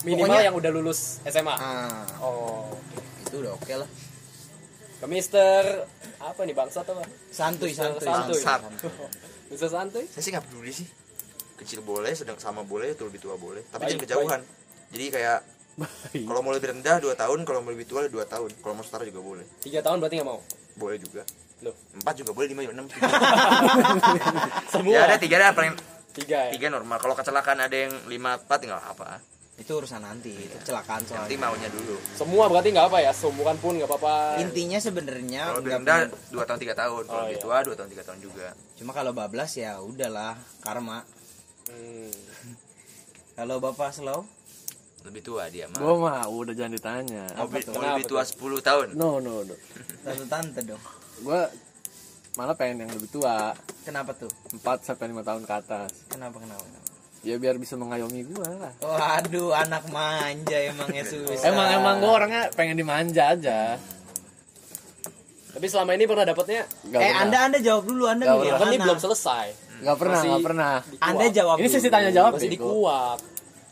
minimal Pokoknya- yang udah lulus SMA. Ah, Oh. itu udah oke lah. Ke Mister apa nih bangsat apa? Santuy, santuy, Santuy. santuy. Mister Santuy? Saya sih nggak peduli sih. Kecil boleh, sedang sama boleh, tuh lebih tua boleh. Tapi Baik, jangan kejauhan. Jadi kayak Baik. kalau mau lebih rendah 2 tahun, kalau mau lebih tua 2 tahun. Kalau mau setara juga boleh. Tiga tahun berarti nggak mau. Boleh juga. Loh, 4 juga boleh, 5 juga 6. semua. ya ada 3 dah paling Tiga ya. 3 normal. Kalau kecelakaan ada yang 5 4 tinggal apa. Itu urusan nanti, itu kecelakaan soalnya. maunya dulu. Semua berarti nggak apa ya, seumuran pun nggak apa-apa. Intinya sebenarnya Kalau nggak rendah 2 tahun 3 tahun. Kalau Oh, lebih iya. tua 2 tahun 3 tahun juga. Cuma kalau bablas ya udahlah, karma. Hmm. Kalau Bapak slow, Lebih tua dia mah. gue mah udah jangan ditanya Mau, lebih tua 10 tahun. no no no tante-tante dong. Gue malah pengen yang lebih tua Kenapa tuh? 4 sampai lima tahun ke atas Kenapa kenapa? kenapa? ya biar bisa mengayomi gue lah Waduh, anak manja emangnya susah. emang emang gue orangnya pengen dimanja aja Tapi selama ini pernah dapatnya Gak eh, pernah. Anda Anda jawab dulu, Anda Nggak milih kan ini belum selesai. Nggak pernah Masih nggak pernah dikuak. Anda jawab ini sesi tanya jawab masih bego. dikuak.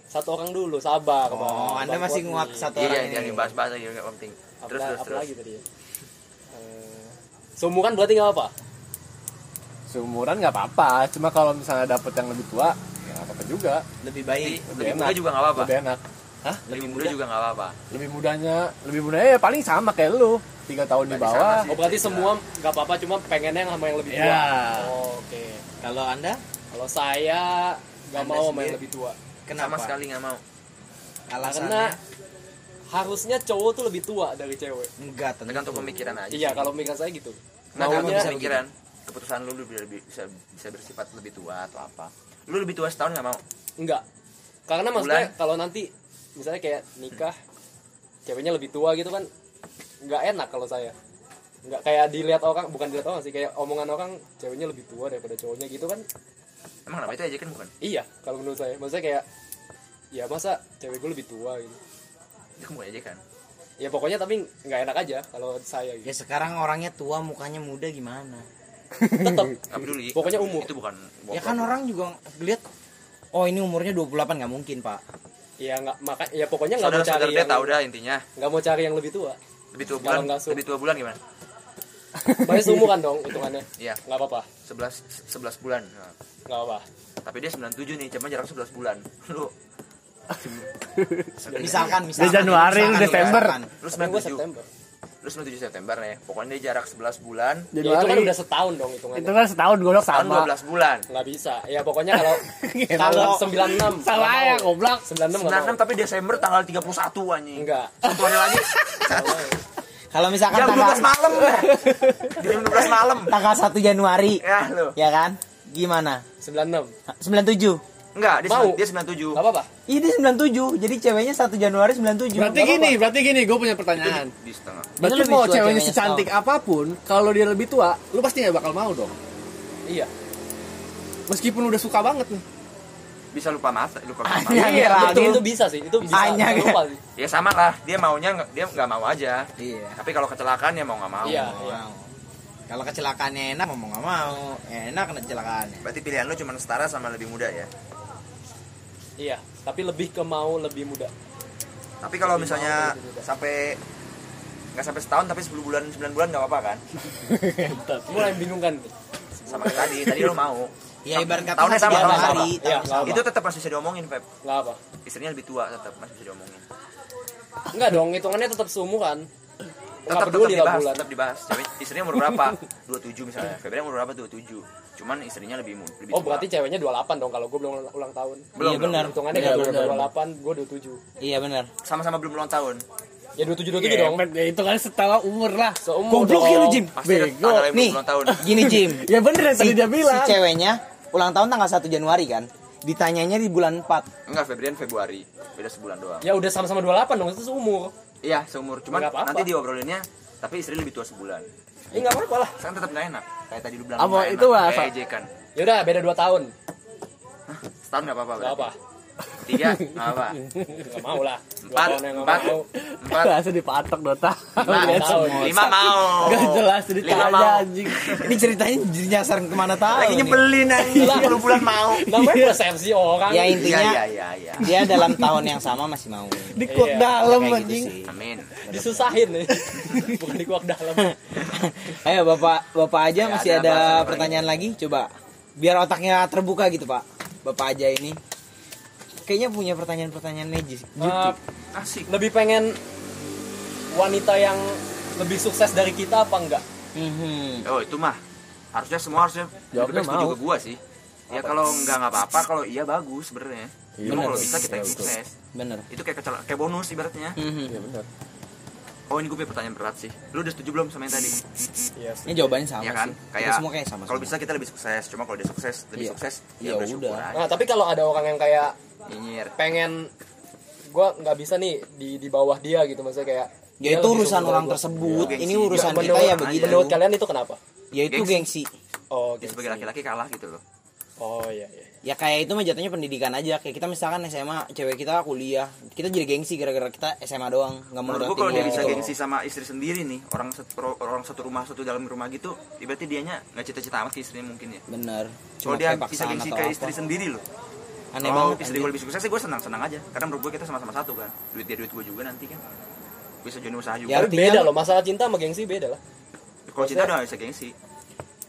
Satu orang dulu, sabar, Oh, Bang. Anda Bang masih nguak satu Iya, orang jangan ini. dibahas-bahas lagi enggak penting. Apa, Terus terus apa terus. lagi tadi ya? Seumuran berarti nggak apa? seumuran nggak apa-apa cuma kalau misalnya dapet yang lebih tua ya nggak apa-apa juga Lebih baik. lebih enak. muda juga enggak apa-apa. lebih enak Lebih muda juga enggak apa-apa. lebih mudanya lebih mudanya ya paling sama kayak lu tiga tahun di Berarti bawah sama sih. Oh berarti semua nggak apa-apa, cuma pengennya yang sama yang lebih tua. Ya. Oh, Oke. Kalau Anda Kalau saya nggak Anda mau sama yang lebih tua. kenapa? Sama sekali enggak mau. Alasannya Karena harusnya cowok tuh lebih tua dari cewek. enggak tentu. Tergantung pemikiran aja. Iya, kalau mikir saya gitu. Nah, kalau Maunya pemikiran, keputusan lu lebih, lebih bisa bisa bersifat lebih tua atau apa. Lu lebih tua setahun enggak mau. enggak. Karena maksudnya kalau nanti misalnya kayak nikah ceweknya lebih tua gitu kan nggak enak kalau saya. Nggak kayak dilihat orang, bukan dilihat orang sih, kayak omongan orang ceweknya lebih tua daripada cowoknya gitu kan. Emang kenapa itu aja kan bukan? Iya, kalau menurut saya. Maksudnya kayak ya masa cewek gue lebih tua gitu. Itu kamu aja kan. Ya pokoknya tapi nggak enak aja kalau saya Ya gitu. sekarang orangnya tua, mukanya muda gimana? Tetap peduli. Pokoknya umur. Itu bukan Ya kan orang juga lihat Oh ini umurnya 28 nggak mungkin pak ya nggak maka ya pokoknya nggak mau cari yang tahu dah intinya. nggak mau cari yang lebih tua. Lebih tua bulan, lebih tua bulan gimana? Berarti seumuran dong hitungannya. Iya, Nggak apa-apa. 11 11 bulan. Nah, Nggak apa. tapi dia 97 nih, cuma jarak 11 bulan. Lu Misalkan, misalkan. Dia Januari, lu misalkan, Desember. misalkan. lu Tapi gue 97. September. Lu 97 September nih. Pokoknya dia jarak 11 bulan. Ya itu kan udah setahun dong hitungannya. Itu kan setahun goblok Tahun sama. 12 bulan. Nggak bisa. Ya pokoknya kalau Kalau- kalau 96 Salah ya goblok. 96 nggak 96 mau. tapi Desember tanggal 31 anjing. Enggak. Satu hari lagi. Kalau misalkan Jam tanggal 12 malam. Jam 12 malam. tanggal 1 Januari, Ya lu. ya kan? Gimana? 96. 97. Enggak, dia, Mau. sembilan- dia 97. Nggak apa-apa. Ini 97. Jadi ceweknya 1 Januari 97. Berarti gini, berarti gini, gue punya pertanyaan. Di setengah. Berarti mau tua ceweknya ceweknya secantik apa pun, kalau dia lebih tua, lu pasti gak bakal mau dong. Iya. Meskipun udah suka banget nih. Bisa lupa mata, lupa mata. Iya, Iya, Geraldo. betul itu bisa sih. Itu bisa. Hanya lupa sih. Ya sama lah, dia maunya dia nggak mau aja. Iya. Tapi kalau kecelakaan ya mau nggak mau. Iya, iya. Kalau kecelakaannya enak mau nggak mau, enak kena kecelakaannya. Berarti pilihan lu cuma setara sama lebih muda ya. Iya, tapi lebih ke mau lebih muda. Tapi kalau Lebih misalnya sampai nggak sampai setahun tapi 10 bulan 9 bulan nggak apa-apa kan? Mulai membingungkan nih. Sama kayak tadi, tadi lu mau. Ya ibarat kata Tahunnya sama, sama. Iya, sama. Apa? Itu tetap masih bisa diomongin, Feb. Nggak apa. Istrinya lebih tua tetap masih bisa diomongin. Enggak dong, hitungannya tetap seumuran. Nggak Tetap tetap peduli lah dibahas, bulan. tetap dibahas. Cewek istrinya umur berapa? 27 misalnya. Febri umur berapa? 27. Cuman istrinya lebih mu- lebih Oh, tua. berarti ceweknya 28 dong kalau gue belum ulang- tahun. belum, Iya, benar. Hitungannya Iya, kalau benar. 28, gue 27. Iya benar. Sama-sama belum ulang tahun. Ya 27 27 dong. Gepet, ya itu kan setara umur lah. Seumur Goblok ya lu dong. Jim. Bego. Nih, tahun. gini Jim. Ya bener yang tadi si, dia bilang. si ceweknya ulang tahun tanggal 1 Januari kan. Ditanyanya di bulan 4. Enggak, Febrian Februari. Beda sebulan doang. Ya udah sama-sama 28 dong, itu seumur. Iya, seumur. Cuman Nggak apa-apa. nanti diobrolinnya tapi istri lebih tua sebulan. Ya enggak apa-apa lah. Sekarang tetap nggak enak. Kayak tadi lu bilang. Apa, nggak itu Kayak ejekan. Ya udah beda 2 tahun. Setahun nggak apa-apa. Enggak berarti. apa. Tiga, nggak apa. Enggak mau lah. Empat, nggak empat, empat, Langsung dipatok dua tahun. lima, Lima tahun. lima mau. Gak jelas Lima mau. anjing. Ini ceritanya nyasar ke mana tahu. Lagi nih. nyebelin aja. 10 bulan mau. Namanya persepsi orang. Ya Iya, intinya iya, iya, iya. dia dalam tahun yang sama masih mau. Di kuak Iya, dalam Kayak gitu anjing. sih. Amin. Disusahin nih. Bukan di kuak dalam. Ayo Bapak, Bapak aja Ya, masih ada pertanyaan lagi? Coba biar otaknya terbuka gitu, Pak. Bapak aja ini kayaknya punya pertanyaan-pertanyaan legis. Eh, Asik. lebih pengen wanita yang lebih sukses dari kita apa enggak? Mhm. Oh, itu mah harusnya semua harusnya Jawabnya mau. ke gua sih. Ya kalau enggak nggak apa-apa, kalau iya bagus sebenarnya. Iya, Cuma bener. kalau bisa kita betul. sukses. Bener. Itu kayak kecel- kayak bonus ibaratnya. Mhm. Iya benar. Oh, ini gue punya pertanyaan berat sih. Lu udah setuju belum sama yang tadi? Iya. Ini jawabannya sama ya kan? sih. Kayak Kita semua kayak sama. Kalau bisa kita lebih sukses, cuma kalau dia sukses, lebih Iya. sukses, Ya ya, udah. aja. Nah, tapi kalau ada orang yang kayak Nyinyir. pengen gua nggak bisa nih di di bawah dia gitu maksudnya kayak Ya itu urusan orang gua. tersebut. Iya, Ini gengsi. urusan Ya, kita ya begitu. Menurut kalian itu kenapa? Ya itu Gengsi. gengsi. Oh, Dia gengsi. sebagai laki-laki kalah gitu loh. Oh iya iya. Ya kayak itu mah jatuhnya pendidikan aja. Kayak kita misalkan SMA, cewek kita kuliah, kita jadi gengsi gara-gara kita SMA doang, nggak mau Menurut gue kalau dia bisa gitu. gengsi sama istri sendiri nih, orang satu, orang satu rumah satu dalam rumah gitu, ya berarti dianya nggak cita-cita amat ke istrinya mungkin ya. Bener. Kalau Cuma dia bisa gengsi ke apa. istri sendiri loh. Aneh Kalau banget. istri anjing. gue lebih sukses sih gue senang-senang aja. Karena menurut gue kita sama-sama satu kan. Duit dia duit gue juga nanti kan. Bisa jadi usaha juga. Ya, Tapi artinya- beda loh masalah cinta sama gengsi beda lah. Kalau cinta udah gak bisa gengsi.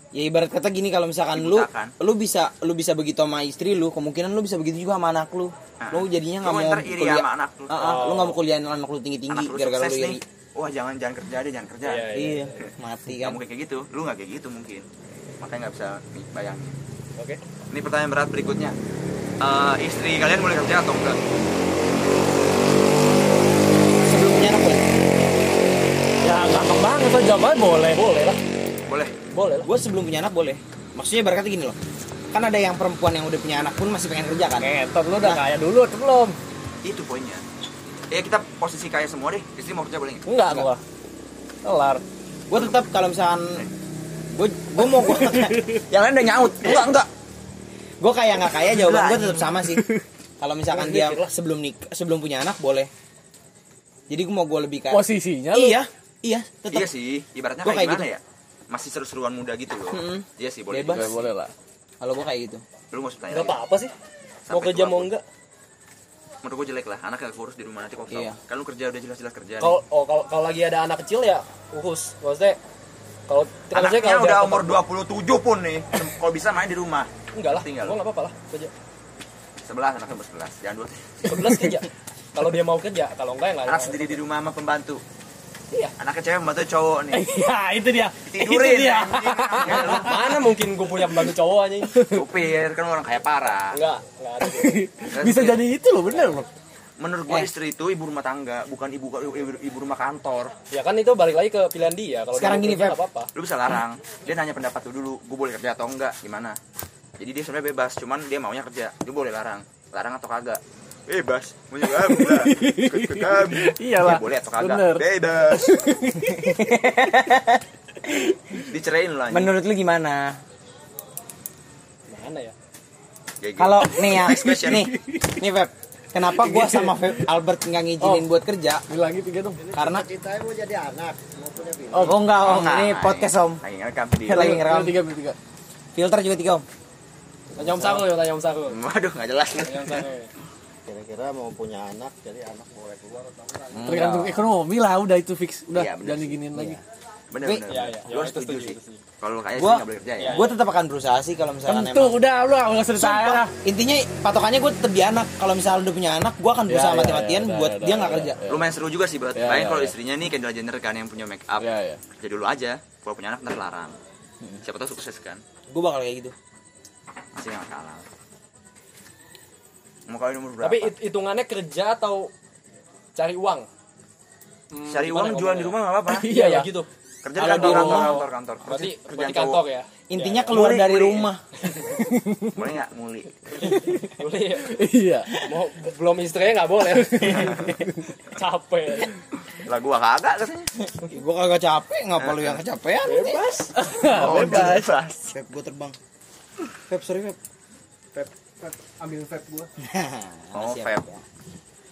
Ya ibarat kata gini kalau misalkan lu Dibutakan. lu bisa lu bisa begitu sama istri lu, kemungkinan lu bisa begitu juga sama anak lu. Ah. Lu jadinya nggak Lu mau ntar iri sama anak lu. Ah, ah, lu nggak mau kuliahin anak lu Anak tinggi-tinggi lu gara-gara lu iri. Wah jangan jangan kerja deh jangan kerja. Iya, Iya, mati Gak kan. mungkin kayak gitu. Lu gak kayak gitu mungkin. Makanya gak bisa bayangin. Oke. Ini pertanyaan berat berikutnya. Eh, istri kalian boleh kerja atau enggak? Sebelum punya anak boleh. Ya gampang banget tuh jawabannya boleh. Boleh lah. Boleh. Boleh lah. Gue sebelum punya anak boleh. Maksudnya kata gini loh. Kan ada yang perempuan yang udah punya anak pun masih pengen kerja kan. Ngetot lu udah kaya dulu atau belum? Itu poinnya. Ya kita posisi kaya semua deh. Istri mau kerja boleh nggak? Enggak gua. Kelar. Gue tetap kalau misalkan gue gue mau gue yang lain udah nyaut enggak enggak gue kaya nggak kaya jawaban gue tetap sama sih kalau misalkan dia sebelum nik sebelum punya anak boleh jadi gue mau gue lebih kayak Posisinya lu iya iya tetap Iya sih. Ibaratnya Gua kayak, kayak gimana gitu. ya? Masih seru-seruan muda gitu loh. Mm-mm. Iya sih boleh. Bebas. juga. boleh, lah. kalau gue kayak gitu Lu mau tanya Enggak lagi? apa-apa sih. Mau Sampai kerja tua mau enggak? Menurut gue jelek lah. Anak gak kurus di rumah nanti kosong. Iya. Kan lu kerja udah jelas-jelas kerja. Kalau oh, kalau kalau lagi ada anak kecil ya urus. Maksudnya kalau kalau Anaknya kalau udah umur tetap- 27 pun nih. Kalau bisa main di rumah. Enggak lah tinggal. gua nggak apa-apa lah kerja 11 anaknya 11. Jangan dua. 11 kerja kalau dia mau kerja kalau enggak ya enggak Anak sendiri di rumah sama pembantu. iya Anaknya cewek pembantu cowok nih. Iya, itu dia. Tidurin. Itu dia. Ya lu mana mungkin gue punya pembantu cowok anjing Supir kan orang kaya parah. enggak enggak ada Bisa jadi itu loh, bener loh. Menurut gua Eh. istri itu ibu rumah tangga, bukan ibu ibu, ibu rumah kantor. ya kan itu balik lagi ke pilihan dia kalau Sekarang gini, Feb. nggak apa-apa Lu bisa larang. Dia nanya pendapat lu dulu, gua boleh kerja atau enggak, gimana? Jadi dia sebenarnya bebas, cuman dia maunya kerja. Dia boleh larang. Larang atau kagak? Bebas. Mau juga lah. Ikut ke kami. Iyalah. Dia boleh atau kagak? Bener. Bebas. Dicerain lu anjing. Menurut lu gimana? mana ya gitu. Kalau nih ya, nih, nih Feb, kenapa gua sama Feb Albert nggak ngizinin buat kerja? Bilang gitu tiga dong. Karena Kita mau jadi anak, mau punya bini. oh, enggak om, enggak, ini nah, podcast om, Lagi ngerekam. Lagi ngerekam. Tiga, tiga. filter juga tiga om. Tanya om Sarul ya tanya om Sarul Waduh, nggak jelas. tanya om Sarul Kira-kira mau punya anak, jadi anak boleh keluar atau enggak? Tergantung ekonomi lah, udah itu fix. Udah, Iya, bener jangan diginiin lagi. Bener Wih. bener. Iya, iya. Gua Ya, itu setuju sih. Kalau lu kaya sih nggak boleh kerja ya. Iya. Gue tetap akan berusaha sih kalau misalkan Tentu, udah, udah, udah selesai Sumpah, lah. intinya patokannya gue tetap di anak. Kalau misalnya udah punya anak, gue akan Ya, berusaha ya, mati-matian ya, buat ya, dia ya, nggak ya, kerja. ya. Lumayan seru juga sih, buat. Iya, iya, kalau iya. istrinya nih Kendall Jenner kan yang punya make up. Iya, iya. Kerja dulu aja. Kalau punya anak ntar larang. Siapa tahu sukses kan? Gue bakal kayak gitu. Masih nggak. Mau kawin umur berapa? tapi hit- hitungannya kerja atau cari uang Hmm, Cari uang jualan di ngomongnya? rumah nggak apa-apa. iya ya gitu Kerja kantor, di kantor, rumah- kantor, kantor. berarti Kerja- berarti kantor cowok. ya Intinya Ya, keluar Muli, dari muli. rumah. Boleh nggak nguli? boleh ya Iya. mau belum istrinya nggak boleh capek Lah gua kagak katanya. gue kagak capek, ngapa lu yang kecapean? bebas Oh, bebas. Feb, gue terbang. Feb, sorry Feb. Vape, vape, ambil vape gua. Oh, Siap, Feb. ya.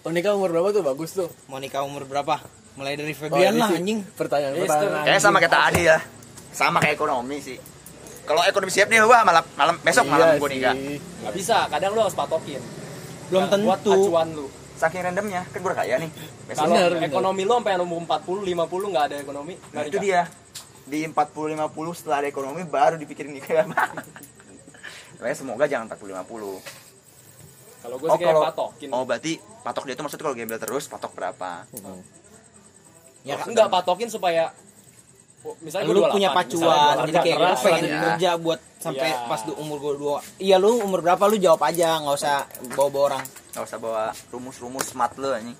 Oh, nikah umur berapa tuh? Bagus tuh. Mau nikah umur berapa? Mulai dari Oh, Febrian ini lah anjing. Pertanyaan, Yes, pertanyaan. Kayaknya sama kayak tadi ya. Sama kayak ekonomi sih. Kalau ekonomi siap nih gua malam malam besok malam Iya gua nikah. nggak bisa kadang lu harus patokin Belum Nah, buat tentu. acuan lu Saking randomnya, kan gua udah kaya nih. Kalau ekonomi lu sampai umur 40 50 nggak ada ekonomi Nah, itu dia. Di 40 50 setelah ada ekonomi baru dipikirin nikah. Makanya semoga jangan 40 50. kalau gue sih kayak patokin Oh, berarti patok dia itu maksudnya kalau gembel terus patok berapa? Ya kan? enggak patokin supaya oh, misalnya Lu gua 28, punya pacuan, jadi kayak keras, pengen ya. kerja buat sampai Iya. pas du umur gue dua. Iya lu umur berapa lu jawab aja, nggak usah bawa-bawa orang. Gak usah bawa rumus-rumus smart lo anjing.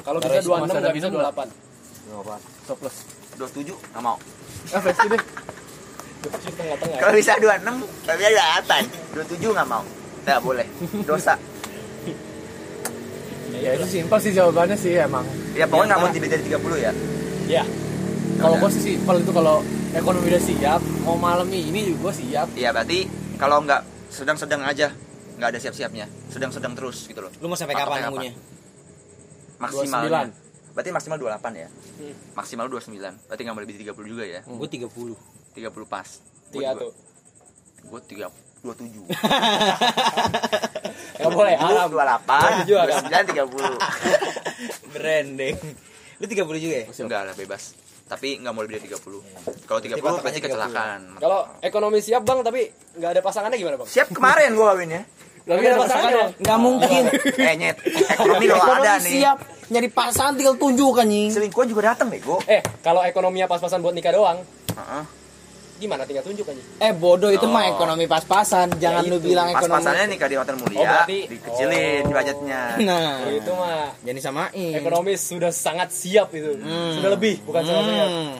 kalau bisa Terus 26 masa nggak ada bisa minum 28 Stop plus. 27 gak mau. Ah, deh. Kalau bisa 26 tapi ada atan. 27 gak mau. Gak boleh. Dosa. Ya itu simpel sih jawabannya sih emang. Ya pokoknya gak mau lebih dari 30 ya. ya Kalau gua sih simpel itu kalau ekonomi udah siap, mau malam ini juga gua siap. Iya berarti kalau nggak sedang-sedang aja nggak ada siap-siapnya sedang-sedang terus gitu loh Lu mau sampai kapan nunggunya? maksimalnya berarti maksimal 28 ya Hmm. maksimal 29 berarti nggak mau lebih dari 30 juga ya Gue 30. 30 pas tiga tuh gue 3 27 nggak boleh haram 28 Tujuh haram. 29 Branding. Lu 30 juga ya? 30 enggak lah bebas tapi nggak mau lebih dari 30 kalau 30 patokannya pasti 30. kecelakaan kalau ekonomi siap bang tapi nggak ada pasangannya gimana bang siap kemarin gue kawin ya Tapi Nggak ada ada pasangannya pasangannya. Nggak mungkin. eh nyet ekonomi kalau ada Ekonomi nih siap. Nyari pasangan tinggal tunjuk anjing. selingkuhan juga datang bego eh kalau ekonominya pas-pasan buat nikah doang Heeh. Gimana tinggal tunjuk aja Eh bodoh itu Oh. mah ekonomi pas-pasan. Jangan Ya lu bilang ekonomi. pas-pasannya nikah di hotel mulia Oh, berarti- dikecilin oh. budgetnya Nah, Oh, itu mah jadi samain. ekonomi sudah sangat siap itu Hmm. sudah lebih bukan sangat siap Hmm.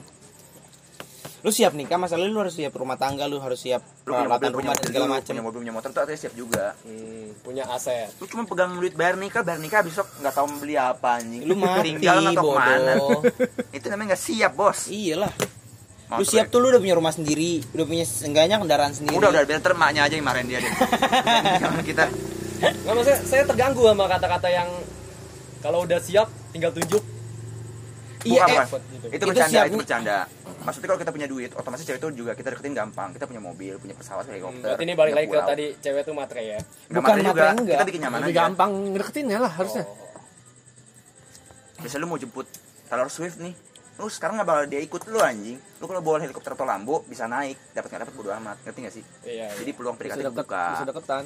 Lu siap nikah, masalah lu harus siap rumah tangga, lu harus siap lu punya mobil peralatan punya rumah mobil segala macam. punya mobil punya motor tuh siap juga Hmm, punya aset lu cuma pegang duit bayar nikah bayar nikah besok nggak tahu beli apa anjing Lu mati, tinggal ke mana bodoh. itu namanya nggak siap bos Iyalah. Motor Lu siap ya. tuh lu udah punya rumah sendiri, udah punya seenggaknya kendaraan sendiri. udah udah biar termaknya aja yang marahin dia deh Jangan kita nggak maksudnya saya terganggu sama kata-kata yang kalau udah siap tinggal tunjuk Iya, eh, gitu. itu Itu bercanda siap itu nih. bercanda maksudnya kalau kita punya duit otomatis cewek itu juga kita deketin gampang kita punya mobil punya pesawat Hmm, helikopter berarti ini balik lagi ke tadi cewek tuh matre ya Nggak Bukan matre juga matre, enggak. kita bikin nyaman Lebih aja gampang deketinnya lah harusnya. Oh. biasanya lu mau jemput Taylor Swift nih lu sekarang nggak bakal dia ikut lu anjing. Lu kalau bawa helikopter atau lambo bisa naik. Dapat nggak dapat bodo amat. Ngerti nggak sih? Iya. jadi peluang bisa PDKT deket buka bisa deketan.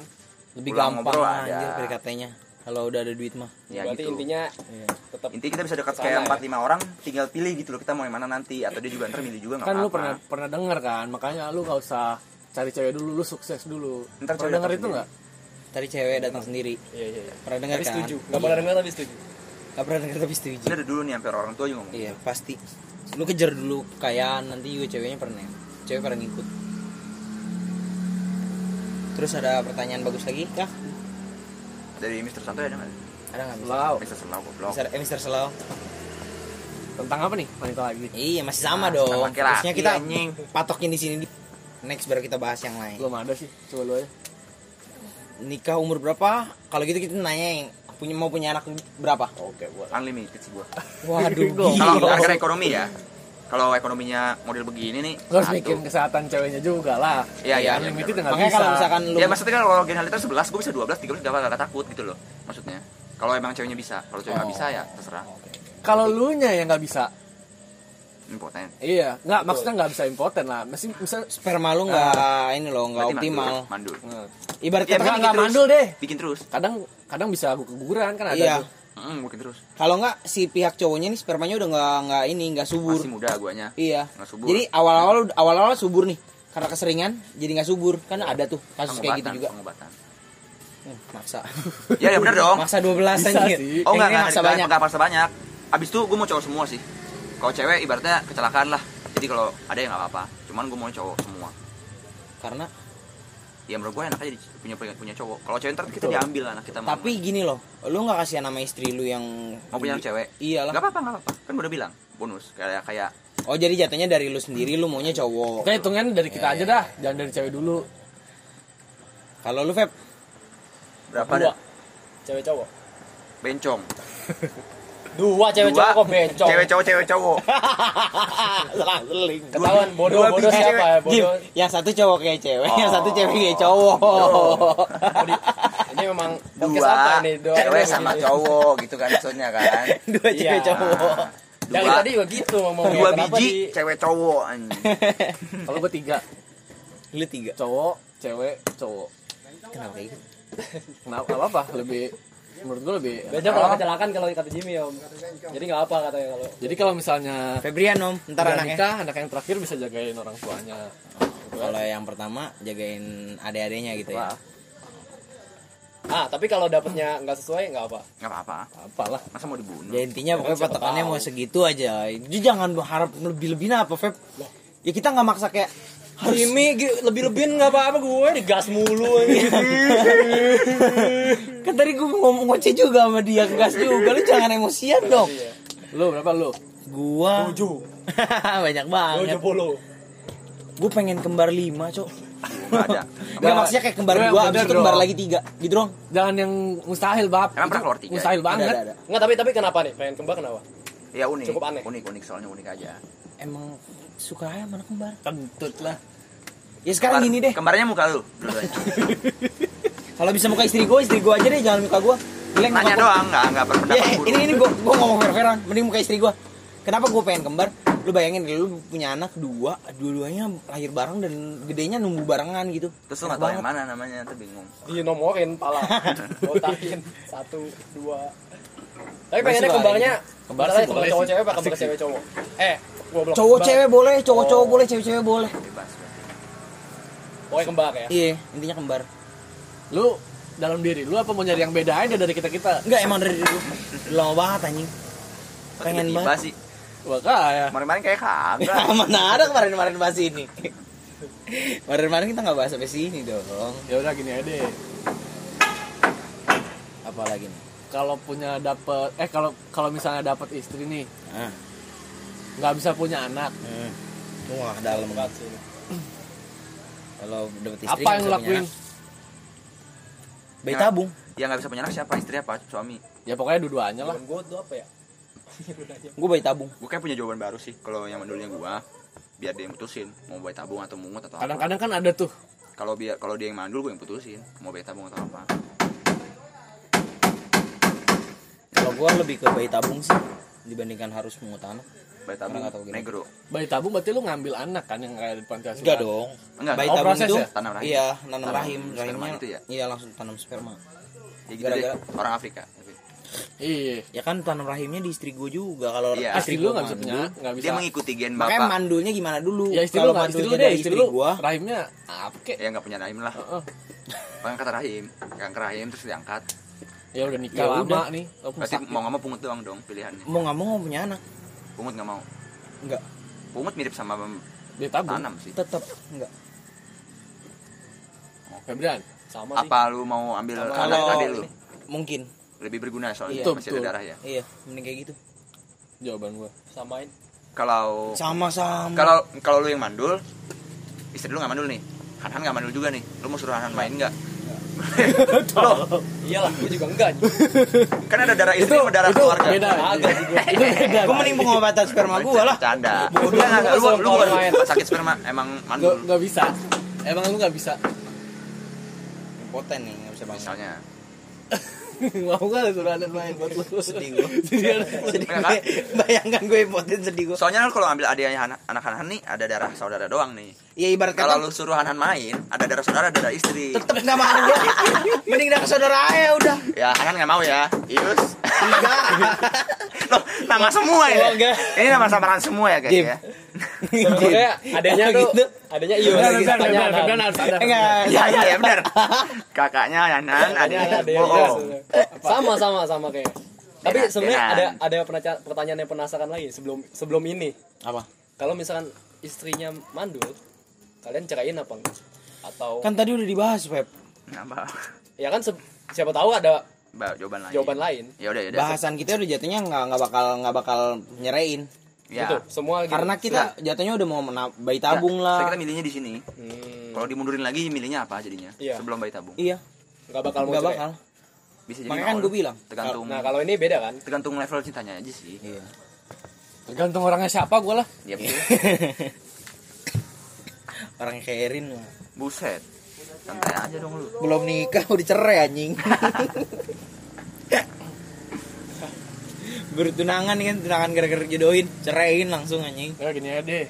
Lebih Pulang gampang anjir PDKT-nya kalau udah ada duit mah. Ya Berarti gitu. intinya Iya. tetap intinya kita bisa dekat kayak ya? empat lima orang tinggal pilih gitu loh kita mau yang mana nanti. Atau dia juga ntar milih juga nggak kan lu apa-apa. pernah pernah denger kan? Makanya lu gak usah cari cewek dulu lu sukses dulu. Ntar cewek pernah denger itu nggak? Tadi cewek datang sendiri. Iya iya. iya. pernah dengar Tapi kan? Setuju. Gak pernah dengar tapi setuju. Gak pernah dengar tapi setuju. Ini ada dulu nih hampir orang tua juga ngomong iya pasti. Lu kejar dulu kekayaan nanti juga ceweknya pernah. Cewek pernah ngikut. Terus ada pertanyaan bagus lagi? Ya. Dari Mister Santo ada nggak? Ada nggak bisa Lau. Mister Selau goblok. Mister, eh, Mister Slow tentang apa nih wanita lagi? Iya masih sama Ah, dong. terusnya kita anjing. patokin di sini. Next baru kita bahas yang lain. Belum ada sih coba lu aja. Nikah umur berapa? Kalau gitu kita nanya yang punya mau punya anak berapa? Oke, buat. unlimited sih gua waduh kalau gara-gara ekonomi ya. Kalau ekonominya model begini nih lu harus mikirin kesehatan ceweknya juga lah. Iya, iya, iya, unlimited bener. nggak makanya bisa. kalau misalkan lu ya maksudnya kan kalau generator 11 gue bisa 12 13 gak bakal takut gitu loh maksudnya. Kalau emang ceweknya bisa. Kalau cewek nggak Oh. bisa ya terserah. Kalau lu nya yang nggak bisa? Impoten. Iya nggak maksudnya nggak bisa impoten lah. Masih bisa sperma lu nggak ini loh nggak optimal mandul, mandul. Ibarat Ya, kata nggak bikin mandul deh. bikin terus. Kadang kadang bisa keguguran kan ada iya. tuh. Hmm, bikin terus. Kalau nggak si pihak cowoknya nih spermanya udah nggak nggak ini nggak subur. Masih muda guanya. Iya. Nggak subur. jadi awal-awal awal-awal subur nih. Karena keseringan jadi nggak subur. Kan ada tuh kasus kayak gitu Pengobatan, juga. pengobatan. Hmm, maksa. Ya ya bener dong. Maksa 12 Bisa anjir sih. oh enggak ini enggak maksa banyak. enggak paksa banyak. Abis itu gue mau cowok semua sih. Kalau cewek ibaratnya kecelakaan lah. Jadi kalau ada yang nggak apa-apa. Cuman gue mau cowok semua. Karena ya menurut gue enak aja di- punya punya, punya cowok. Kalau cewek ntar kita Betul. diambil anak kita mau tapi gini loh lu nggak kasihan nama istri lu yang mau punya cewek? Iyalah. Nggak apa-apa nggak apa-apa. Kan udah bilang bonus. Kayak kayak oh jadi jatuhnya dari lu sendiri lu maunya cowok. Kita hitungan dari kita Iya, aja iya. dah, jangan dari cewek dulu. kalau lu Feb? Berapa Dua. Cewek cowok. bencong Dua cewek Dua. cowok kok bencong. cewek cowok cewek cowok selang seling Ketahuan bodoh Dua bodoh biji siapa ya? Gim, Bodoh. yang satu cowok kayak cewek, yang satu Oh. cewek kayak cowok. Ini memang dua apa nih? Dua cewek sama cowok gitu kan maksudnya kan Dua cewek Iya. cowok. Dari dua tadi juga gitu ngomongnya. dua biji di- cewek cowok anjing Kalau gue tiga, Lu tiga. cowok, cewek, cowok. Kenapa kayak gitu? Kenapa apa apa? Lebih menurut gue lebih. Beda kalau kecelakaan kalau kata Jimmy om. Jadi nggak apa katanya kalau. Jadi kalau misalnya Febrian om, ntar anaknya. nikah, anak yang terakhir bisa jagain orang tuanya. Kalau yang pertama jagain adik-adiknya gitu ya. Ah tapi kalau dapetnya nggak sesuai nggak apa. nggak apa-apa apalah. masa mau dibunuh Ya intinya pokoknya siapa patokannya mau segitu aja. Jadi jangan berharap lebih-lebihin apa Feb. Ya kita nggak maksa kayak Jimmy lebih lebihin nggak apa-apa gue digas mulu ini. kan tadi gue ngomong ngoceh juga sama dia gas juga lu jangan emosian dong Lu berapa lu? gua Tujuh. banyak banget Tujuh puluh. gue pengen kembar lima cok ada Gak maksudnya kayak kembar Lu dua abis itu kembar lagi tiga gitu dong Jangan yang mustahil, Bab. Emang pernah keluar tiga? Mustahil banget. Ada, ada, ada. Nggak tapi tapi kenapa nih pengen kembar kenapa? ya unik Cukup aneh. unik unik soalnya unik aja emang suka aja mana kembar Kentut lah. ya sekarang Kembar- gini deh kembarnya muka lu. kalau bisa muka istri gue istri gue aja deh jangan muka gue muka nanya gua. doang nggak nggak Ya, berpendapat buruk ini ini gue gue ngomong fair-fairan mending muka istri gue kenapa gue pengen kembar? Lu bayangin deh, lu punya anak dua dua-duanya lahir bareng dan gedenya nunggu barengan gitu. Terus lu nggak tahu yang mana namanya? Tuh bingung. Dinomorin pala. Botakin satu dua. Tapi Masih pengennya kembarnya Kembar sih kembar boleh cowok cewek apa kembar cewek cowok? Eh, gua belum. cowok cewek boleh cowok cowok Oh. boleh cewek cewek boleh bebas Pokoknya kembar ya. iya intinya kembar Lu dalam diri lu apa mau nyari yang beda aja dari kita-kita? enggak emang dari dulu Udah lama banget anjing Pengen tiba banget. sih Makanya. kemarin-kemarin kayak kagak mana ada kemarin-kemarin bahas ini kemarin-kemarin kita nggak bahas sampai sini dong Ya udah gini aja deh. apa lagi nih Kalau punya dapet eh kalau kalau misalnya dapet istri nih, ah nggak bisa punya anak. hmm. lu ke dalam Berat sih. kalau dapet istri apa yang lu lakuin? anak. Bayi tabung. yang nggak bisa punya anak siapa? Istri apa? Suami? Ya pokoknya dua-duanya lah. Gua tuh apa ya? gue bayi tabung. Gue kayak punya jawaban baru sih kalau yang dulunya gua. Biar dia yang putusin mau bayi tabung atau mungut atau apa. Kadang-kadang kan ada tuh. kalau biar kalau dia yang mandul gue yang putusin mau bayi tabung atau apa. Kalau gue lebih ke bayi tabung sih dibandingkan harus mengut anak bayi tabung gimana. negro. Bayi tabung berarti lu ngambil anak kan yang kayak di panti asuhan enggak dong. Enggak bayi Oh, tabung itu ya? Tanam rahim. iya nanam Tanam rahim. rahimnya itu ya? iya langsung tanam sperma. Ya gitu Gara-gara- deh orang Afrika iya. Ya kan tanam rahimnya di istri gue juga. Kalau Iya. istri gua lu nggak bisa punya nggak bisa dia mengikuti gen makanya bapak. mandulnya gimana dulu? Ya istri lu kalau nggak istri lu mandulnya deh istri istri gua. Rahimnya apa kek ya nggak punya rahim lah. Heeh. angkat rahim. Angkat rahim terus diangkat. Ya udah nikah Ya lama udah. nih. Berarti sakit. mau nggak mau pungut doang dong pilihannya. Mau nggak mau mau punya anak pungut nggak mau? Enggak pungut mirip sama bayi tabung. tanam sih. Tetap enggak Febrian sama sih apa lu mau ambil anak kalau adik lu? Mungkin. Lebih berguna soalnya Iya, masih betul. ada darah ya? Iya mending kayak gitu. Jawaban gua. Samain. Kalau sama-sama kalau kalau lu yang mandul istri lu nggak mandul nih. Han Han nggak mandul juga nih. Lu mau suruh Han Han main nggak Loh, iyalah gue juga enggak. Kan ada darah istri sama darah keluarga. beda. Agak gue itu beda. gue mending pengobatan sperma gue lah. Canda Bodoh, Enggak, enggak, lu lu bukan main. sakit sperma emang Gak, mandul gak bisa. Emang lu gak bisa? Impoten nih nggak bisa bangun. Misalnya. Mau gak suruh anak main buat lu? Sedih gue sedih Enggak, gue bayangkan gue impoten sedih gue soalnya kan kalau ambil adiknya anak anak nih ada darah saudara doang nih ya ibarat kalau kata lu suruh Han Han main ada darah saudara ada darah istri. Tetep nggak mau gue mending dari saudara aja udah. Ya Han nggak mau ya. Ius enggak. Loh, nama semua ini Oh, enggak. ini nama samaran semua ya guys ya. Sebenarnya adanya tuh gitu. adanya iyo Benar, benar, benar, enggak. Ya ya ya benar. Kakaknya Han Han adanya oh, oh. sama sama sama kayak. Tapi Benar, sebenarnya benar. ada ada pertanyaan pertanyaan yang penasaran lagi sebelum sebelum ini. Apa? Kalau misalkan istrinya mandul kalian ceraiin apa enggak? Atau kan tadi udah dibahas Feb. Nambah. ya kan siapa tahu ada Ba- jawaban lain. jawaban lain. Ya udah ya udah. Bahasan kita udah jatuhnya nggak nggak bakal nggak bakal nyerain. Ya. Gitu semua gitu. karena kita jatuhnya udah mau bayi tabung Ya, lah. kita milihnya di sini. Hmm, kalau dimundurin lagi milihnya apa jadinya? Iya. sebelum bayi tabung. Iya. Nggak bakal mau nggak cerai. bakal. Bisa jadi makanya kan gue bilang tergantung nah kalau ini beda kan? tergantung level cintanya aja sih. Iya. Tergantung orangnya siapa gue lah. Ya betul orang kayak Erin mah. buset. Santai aja dong lu. Belum nikah udah cerai anjing. Bertunangan kan tunangan gara-gara jodohin. Ceraiin langsung anjing. Ya gini aja deh.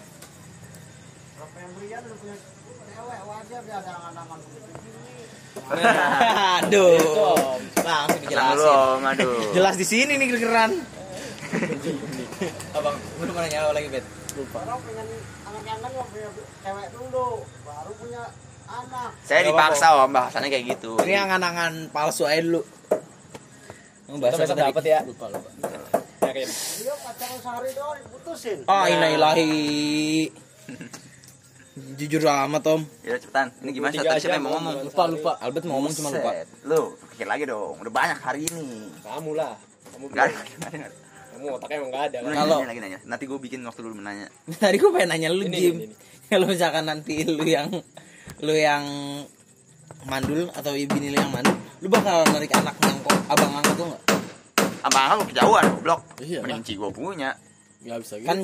Aduh. Langsung dijelasin. Dulu om aduh. Jelas di sini nih keran abang lu mau nanya apa lagi bet saya Nggak dipaksa om bahasannya kayak gitu. Ini angan-angan palsu aja dulu. Mau bahas kita apa besok tadi? dapat ya. Lupa lupa. Yakin Ah, innalillahi. Jujur amat, Tom. ya cepetan. Ini gimana? Tadi siapa yang mau Om. ngomong? Lupa lupa. Albert mau ngomong cuma lupa. Lu pikir lagi dong. Udah banyak hari ini. Kamu lah. Kamu Enggak kamu otaknya emang nggak ada kan? Kalau- nanya lagi nanya. Nanti gue bikin waktu dulu menanya. Tadi gue pengen nanya lu, Ini, Jim. ini, ini. Kalau misalkan nanti lu yang lu yang mandul atau bini lu yang mandul, lu bakal narik anak yang kok abang angkat tuh nggak? abang lu kejauhan goblok. Iya mending gue punya. Nggak bisa gitu. Kan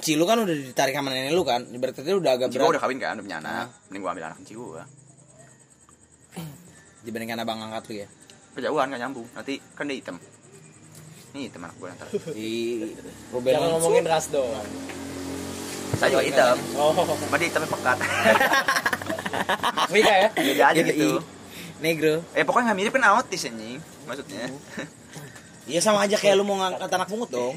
Ci lu kan udah ditarik sama nenek lu kan. Berarti itu udah agak ci gue berat. udah kawin kan udah punya anak. Mending gue ambil anak ci gue dibandingkan abang angkat lu ya. kejauhan gak nyambung. Nanti kan dia hitam ini hitam anak gue ntar Di Ruben jangan ngomongin ras dong saya juga hitam. Oh. Cuma dia hitamnya pekat. Mika ya? Beda aja Gitu. Negro. eh pokoknya nggak mirip kan autis anjing maksudnya. Iya sama aja kayak lu mau ngangkat anak pungut dong.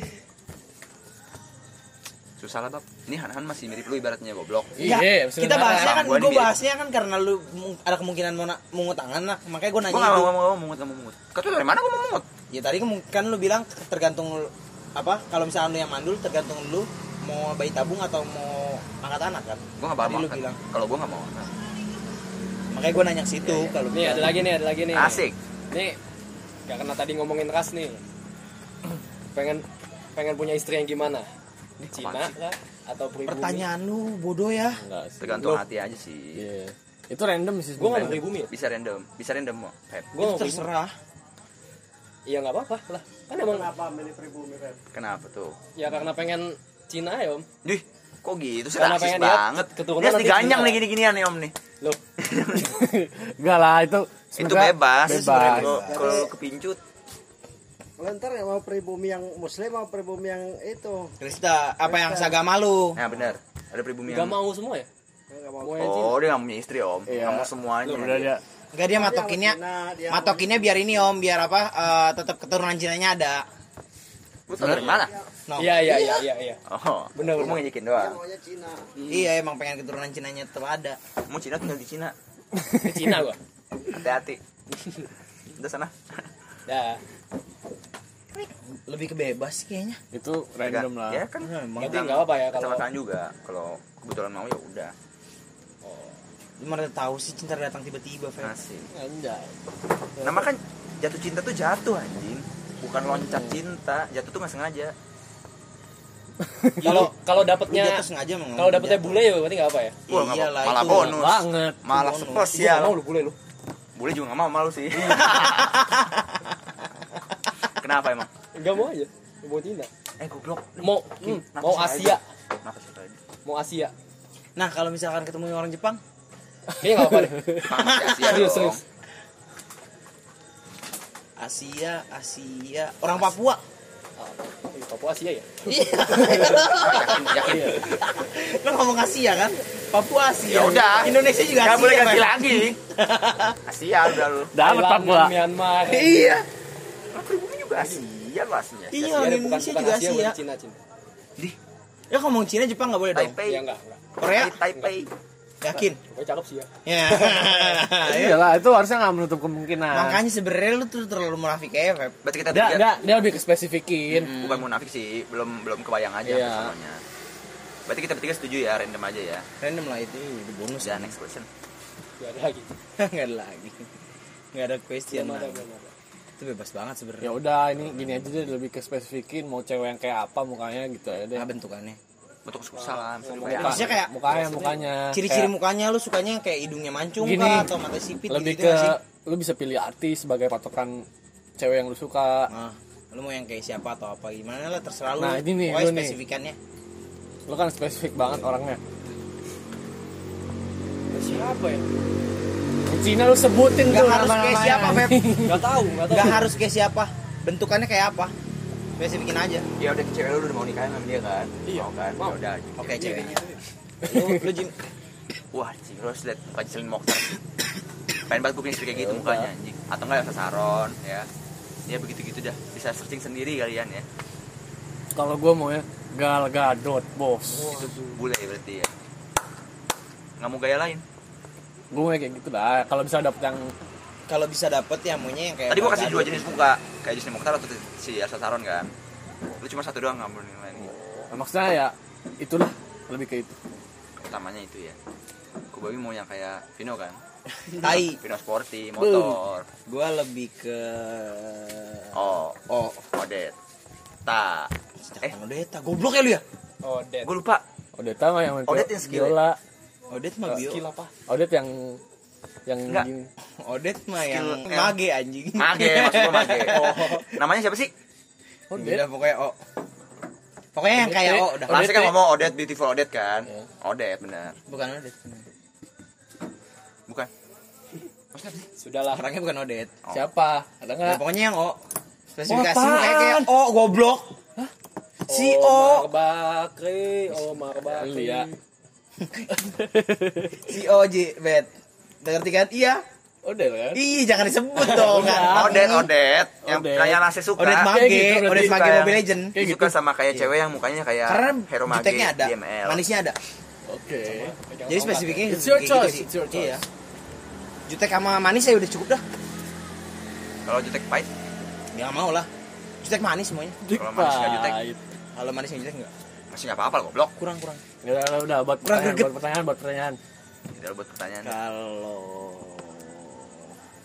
Susah lah bab. Ini Han Han masih mirip lu ibaratnya goblok. Ya, Iya, kita bahasnya kan, Gua gue bahasnya kan karena lu ada kemungkinan mau mungut tangan lah, makanya gue nanya gue nggak mau mungut nggak mau mungut. Kata lu dari mana gue mau mungut? Ya tadi kan- kan lu bilang tergantung apa kalau misalnya lu yang mandul tergantung lu mau bayi tabung atau mau angkat anak kan. gue nggak lu makan bilang. kalau gue nggak mau makan Makanya gue nanya ke situ Iya, iya. kalau nih ada lagi nih ada lagi nih. Asik. Nih gak kena tadi ngomongin ras nih. Pengen pengen punya istri yang gimana Cina kah atau pribumi Pertanyaan lu bodoh ya. Enggak sih. tergantung hati aja sih Iya. Itu random sih gue nggak pribumi ya bisa random bisa random mau Pep. gue pribumi terserah. iya nggak apa-apa lah kan emang kenapa tuh ya karena pengen Cina ya om Dih, kok gitu sih Karena rasis pengen banget. keturunan Dia nanti diganyang nih gini-ginian nih om nih. loh Enggak lah itu Itu bebas. Bebas. Kalau kalau kepincut Kalau ntar ya mau pribumi yang muslim mau pribumi yang itu Krista apa yang seagama lu Nah benar. Ada pribumi Gak yang mau semua ya? Nggak mau Mau yang Cina? Oh, dia nggak punya istri, Om. Iya. Nggak mau semuanya. Udah dia Enggak dia matokinnya dia Matokinnya biar ini om Biar apa eh, Tetap keturunan Cinanya ada Lu tau dari mana? no. Iya iya iya iya iya. Oh, Bener, Lu bener. mau ngejekin dia doang. maunya Cina Iya emang pengen keturunan Cinanya tetap ada Mau Cina tinggal di Cina. Ke Cina gua. Hati-hati. Udah sana. Dah. Lebih ke bebas kayaknya itu random lah. Ya kan. Nah, emang Berarti nggak apa-apa ya kalau Kecelakaan juga. Kalau kebetulan mau ya udah. Lu mana tahu sih cinta datang tiba-tiba Fer Asik. Anjay. Nama kan jatuh cinta tuh jatuh anjing. Bukan loncat cinta, jatuh tuh nggak sengaja. kalau kalau dapetnya sengaja kalau dapetnya bule ya berarti nggak apa ya? Wah, Iyalah, apa- malah itu bonus. Banget. Malah spesial. mau lu bule lu. Boleh juga nggak mau malu sih. Kenapa emang? Enggak mau aja. Mau Cina. Eh goblok. Mau hmm, mau aja. Asia. Nafas aja tadi. Mau Asia. Nah kalau misalkan ketemu orang Jepang Kayaknya nggak apa deh. Masih Asia Serius, dong. serius. Asia Asia Orang Papua Eh, Papua Asia ya? Yakin, yakin. Lu ngomong Asia kan Papua Asia Ya udah. Indonesia juga Nggak Asia boleh ganti lagi. Asia udah lu. Dapat Papua. Myanmar. Iya juga Asia. Iya Asia, orang bukan- Indonesia bukan juga Asia, Asia bukan Cina, Cina. Ya ngomong Cina Jepang gak boleh dong Taipei. Iya enggak, enggak. Korea Taipei. Yakin Pokoknya cakep sih ya. Ya Iya lah, itu harusnya nggak menutup kemungkinan. Makanya sebenarnya lu tuh terlalu munafik aja Feb Berarti kita tiga dia, dia lebih ke spesifikin. bukan munafik sih, belum belum kebayang aja Iya. semuanya. Berarti kita bertiga setuju ya, random aja ya. Random lah itu itu bonus Ya, next question. Gak ada lagi. Gak ada lagi Gak ada question Belum ada, lagi. belum ada. Itu bebas banget Ya sebenarnya udah ini gini aja deh lebih ke spesifikin mau cewek yang kayak apa mukanya gitu ya deh. Nah bentukannya Bentuk salam, Ngomong Maksudnya kayak mukanya mukanya. Ciri-ciri Kayak mukanya lu sukanya yang kayak hidungnya mancung Gini, kah atau mata sipit lebih gitu ke lu bisa pilih artis sebagai patokan cewek yang lu suka. Nah, lu mau yang kayak siapa atau apa gimana lah terserah lu. Nah, ini nih, lu nih. spesifikannya. Lu kan spesifik banget orangnya. Siapa ya? Cina lu sebutin Gak tuh harus kayak siapa, Feb. Gak tahu, gak tahu. Gak harus kayak siapa. Bentukannya kayak apa? Spesifikin aja. Ya udah cewek lu udah mau nikahin sama dia kan? Iya. Mau kan? Mau. Ya udah. Oke, ceweknya. Lu, lu Jim. Wah, anjing, lu harus liat muka Celine Mokhtar. Pengen banget gue punya istri kayak gitu mukanya anjing. Atau enggak Elsa Saron ya. Ya begitu-gitu dah. Bisa searching sendiri kalian ya. Kalau gua mau ya Gal Gadot, bos. Itu bule berarti ya. Nggak mau gaya lain. Gue mau kayak gitu dah. Kalau bisa dapet yang Kalau bisa dapet ya maunya yang kayak Tadi gua kasih dua jenis muka, kayak Celine Mokhtar atau si Elsa Saron kan. Lu cuma satu doang nggak yang lain. maksudnya ya itulah lebih ke itu. Utamanya itu ya. Gue mau yang kayak Vino kan. Tai. Vino sporty, motor. Gua lebih ke Oh, Oh, Odet. Ta. Eh, eh, Odeta. Goblok ya lu ya? Dead. gue lupa. Odeta mah yang Odet yang skill. Odet mah bio. Skill apa? Odet yang yang Enggak. gini. Odet mah yang Skill- mage anjing. Mage, maksud gue mage. Oh. Namanya siapa sih? Udah pokoknya O. Pokoknya yang kayak O udah. Langsung kan ngomong Odet, beautiful Odet kan? Iya. Odet, benar. Bukan Odet. Bukan. Maksudnya? Sudahlah. Orangnya bukan Odet. Siapa? Ada Ya, nggak? pokoknya yang O. Spesifikasi Oh, kayak kayak? O goblok. Si Omar O. Bakri, Omar Bakri. Iya. Si O J bet. Udah ngerti kan? Iya. Odet kan? Ih, jangan disebut dong. kan. Odet, Odet. Yang Odet. kayak nasi suka. Odet Kayak Mage, gitu, Odet Mage Mobile Legend. Kayak suka gitu. sama kayak cewek yang mukanya kayak Karena Hero Mage juteknya ada, DML. manisnya ada. Oke. Jadi spesifiknya It's your gitu choice, sih. it's your choice. Iya. Jutek sama manis ya udah cukup dah. Kalau jutek pahit, Ya mau lah. Jutek manis semuanya. Kalau manis nggak jutek. Kalau manis yang jutek enggak. Masih nggak apa-apa goblok. Kurang kurang. Ya udah, udah, udah buat Kurang pertanyaan, buat pertanyaan, buat pertanyaan. Tidak buat pertanyaan. Kalau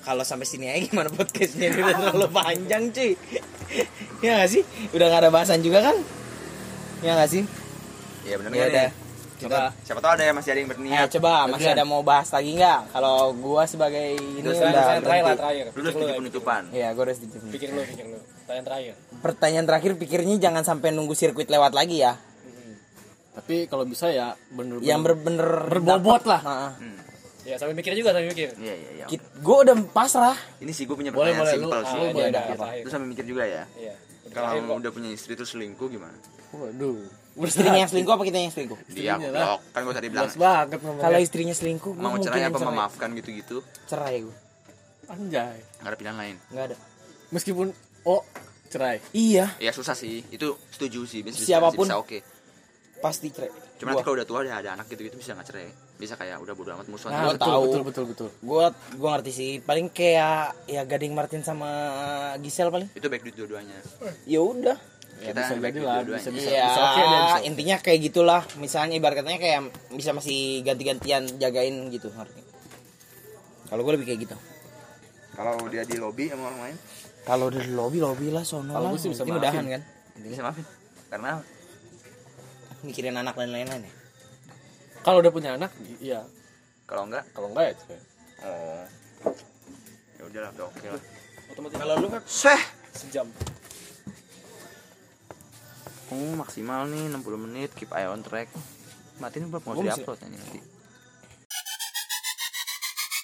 kalau sampai sini aja gimana podcastnya Ini udah terlalu panjang cuy ya nggak sih udah nggak ada bahasan juga kan ya nggak sih Iya benar ya ya udah Coba. Siapa tahu ada yang masih ada yang Ayo berniat. coba masih ada mau bahas lagi nggak kalau gua sebagai ini Udah, udah terakhir lah, terakhir. Sedikit Pikir penutupan. Iya, udah sedikit. Pikir lu, pikir lu. Pertanyaan terakhir. Pertanyaan terakhir pikirnya jangan sampai nunggu sirkuit lewat lagi ya. Tapi kalau bisa ya bener-bener Yang bener-bener Berbobot dapet. lah. Nah, Hmm. ya sambil mikir juga sambil mikir. Iya iya iya. Gue udah pasrah. Ini sih gue punya Boleh, pertanyaan boleh, simpel lu- sih. lu boleh dah. ada terakhir. lu sambil mikir juga ya. Iya Udah kalau udah punya istri terus selingkuh gimana? Waduh. Istrinya yang selingkuh apa kita yang selingkuh? Dia lah. blok kan gue tadi bilang. Banget ngomongnya. Kalau istrinya selingkuh mau cerai apa memaafkan gitu-gitu? Cerai gue anjay. Nggak ada pilihan lain. Nggak ada. Meskipun oh cerai. Iya. Ya susah sih. Itu setuju sih. Bisa Siapa pun. bisa oke pasti cerai cuma nanti kalau udah tua udah ada anak gitu-gitu bisa nggak cerai bisa kayak udah bodo amat musuhan Gua nah, betul, tahu. betul betul betul gue gue ngerti sih paling kayak ya Gading Martin sama Gisel paling itu baik duit dua-duanya ya udah ya, Kita bisa baik lah bisa bisa Iya, bisa oke deh bisa intinya kayak gitulah. Misalnya ibarat katanya kayak bisa masih ganti-gantian jagain gitu ngerti. Kalau gue lebih kayak gitu. kalau dia di lobby sama orang lain Kalau dari lobby lobby lah sono Kalau lah. gua sih bisa Ini maafin. mudahan kan. bisa maafin karena Mikirin anak dan lain-lain ya. kalau udah punya anak iya. Kalau enggak? Kalau enggak ya cerai. oh. Ya udahlah udah oke lah. Otomatis. Kalau lu kan seh! Sejam. Oh maksimal nih 60 menit keep eye on track. Matiin belum mau Gua di masih- upload nanti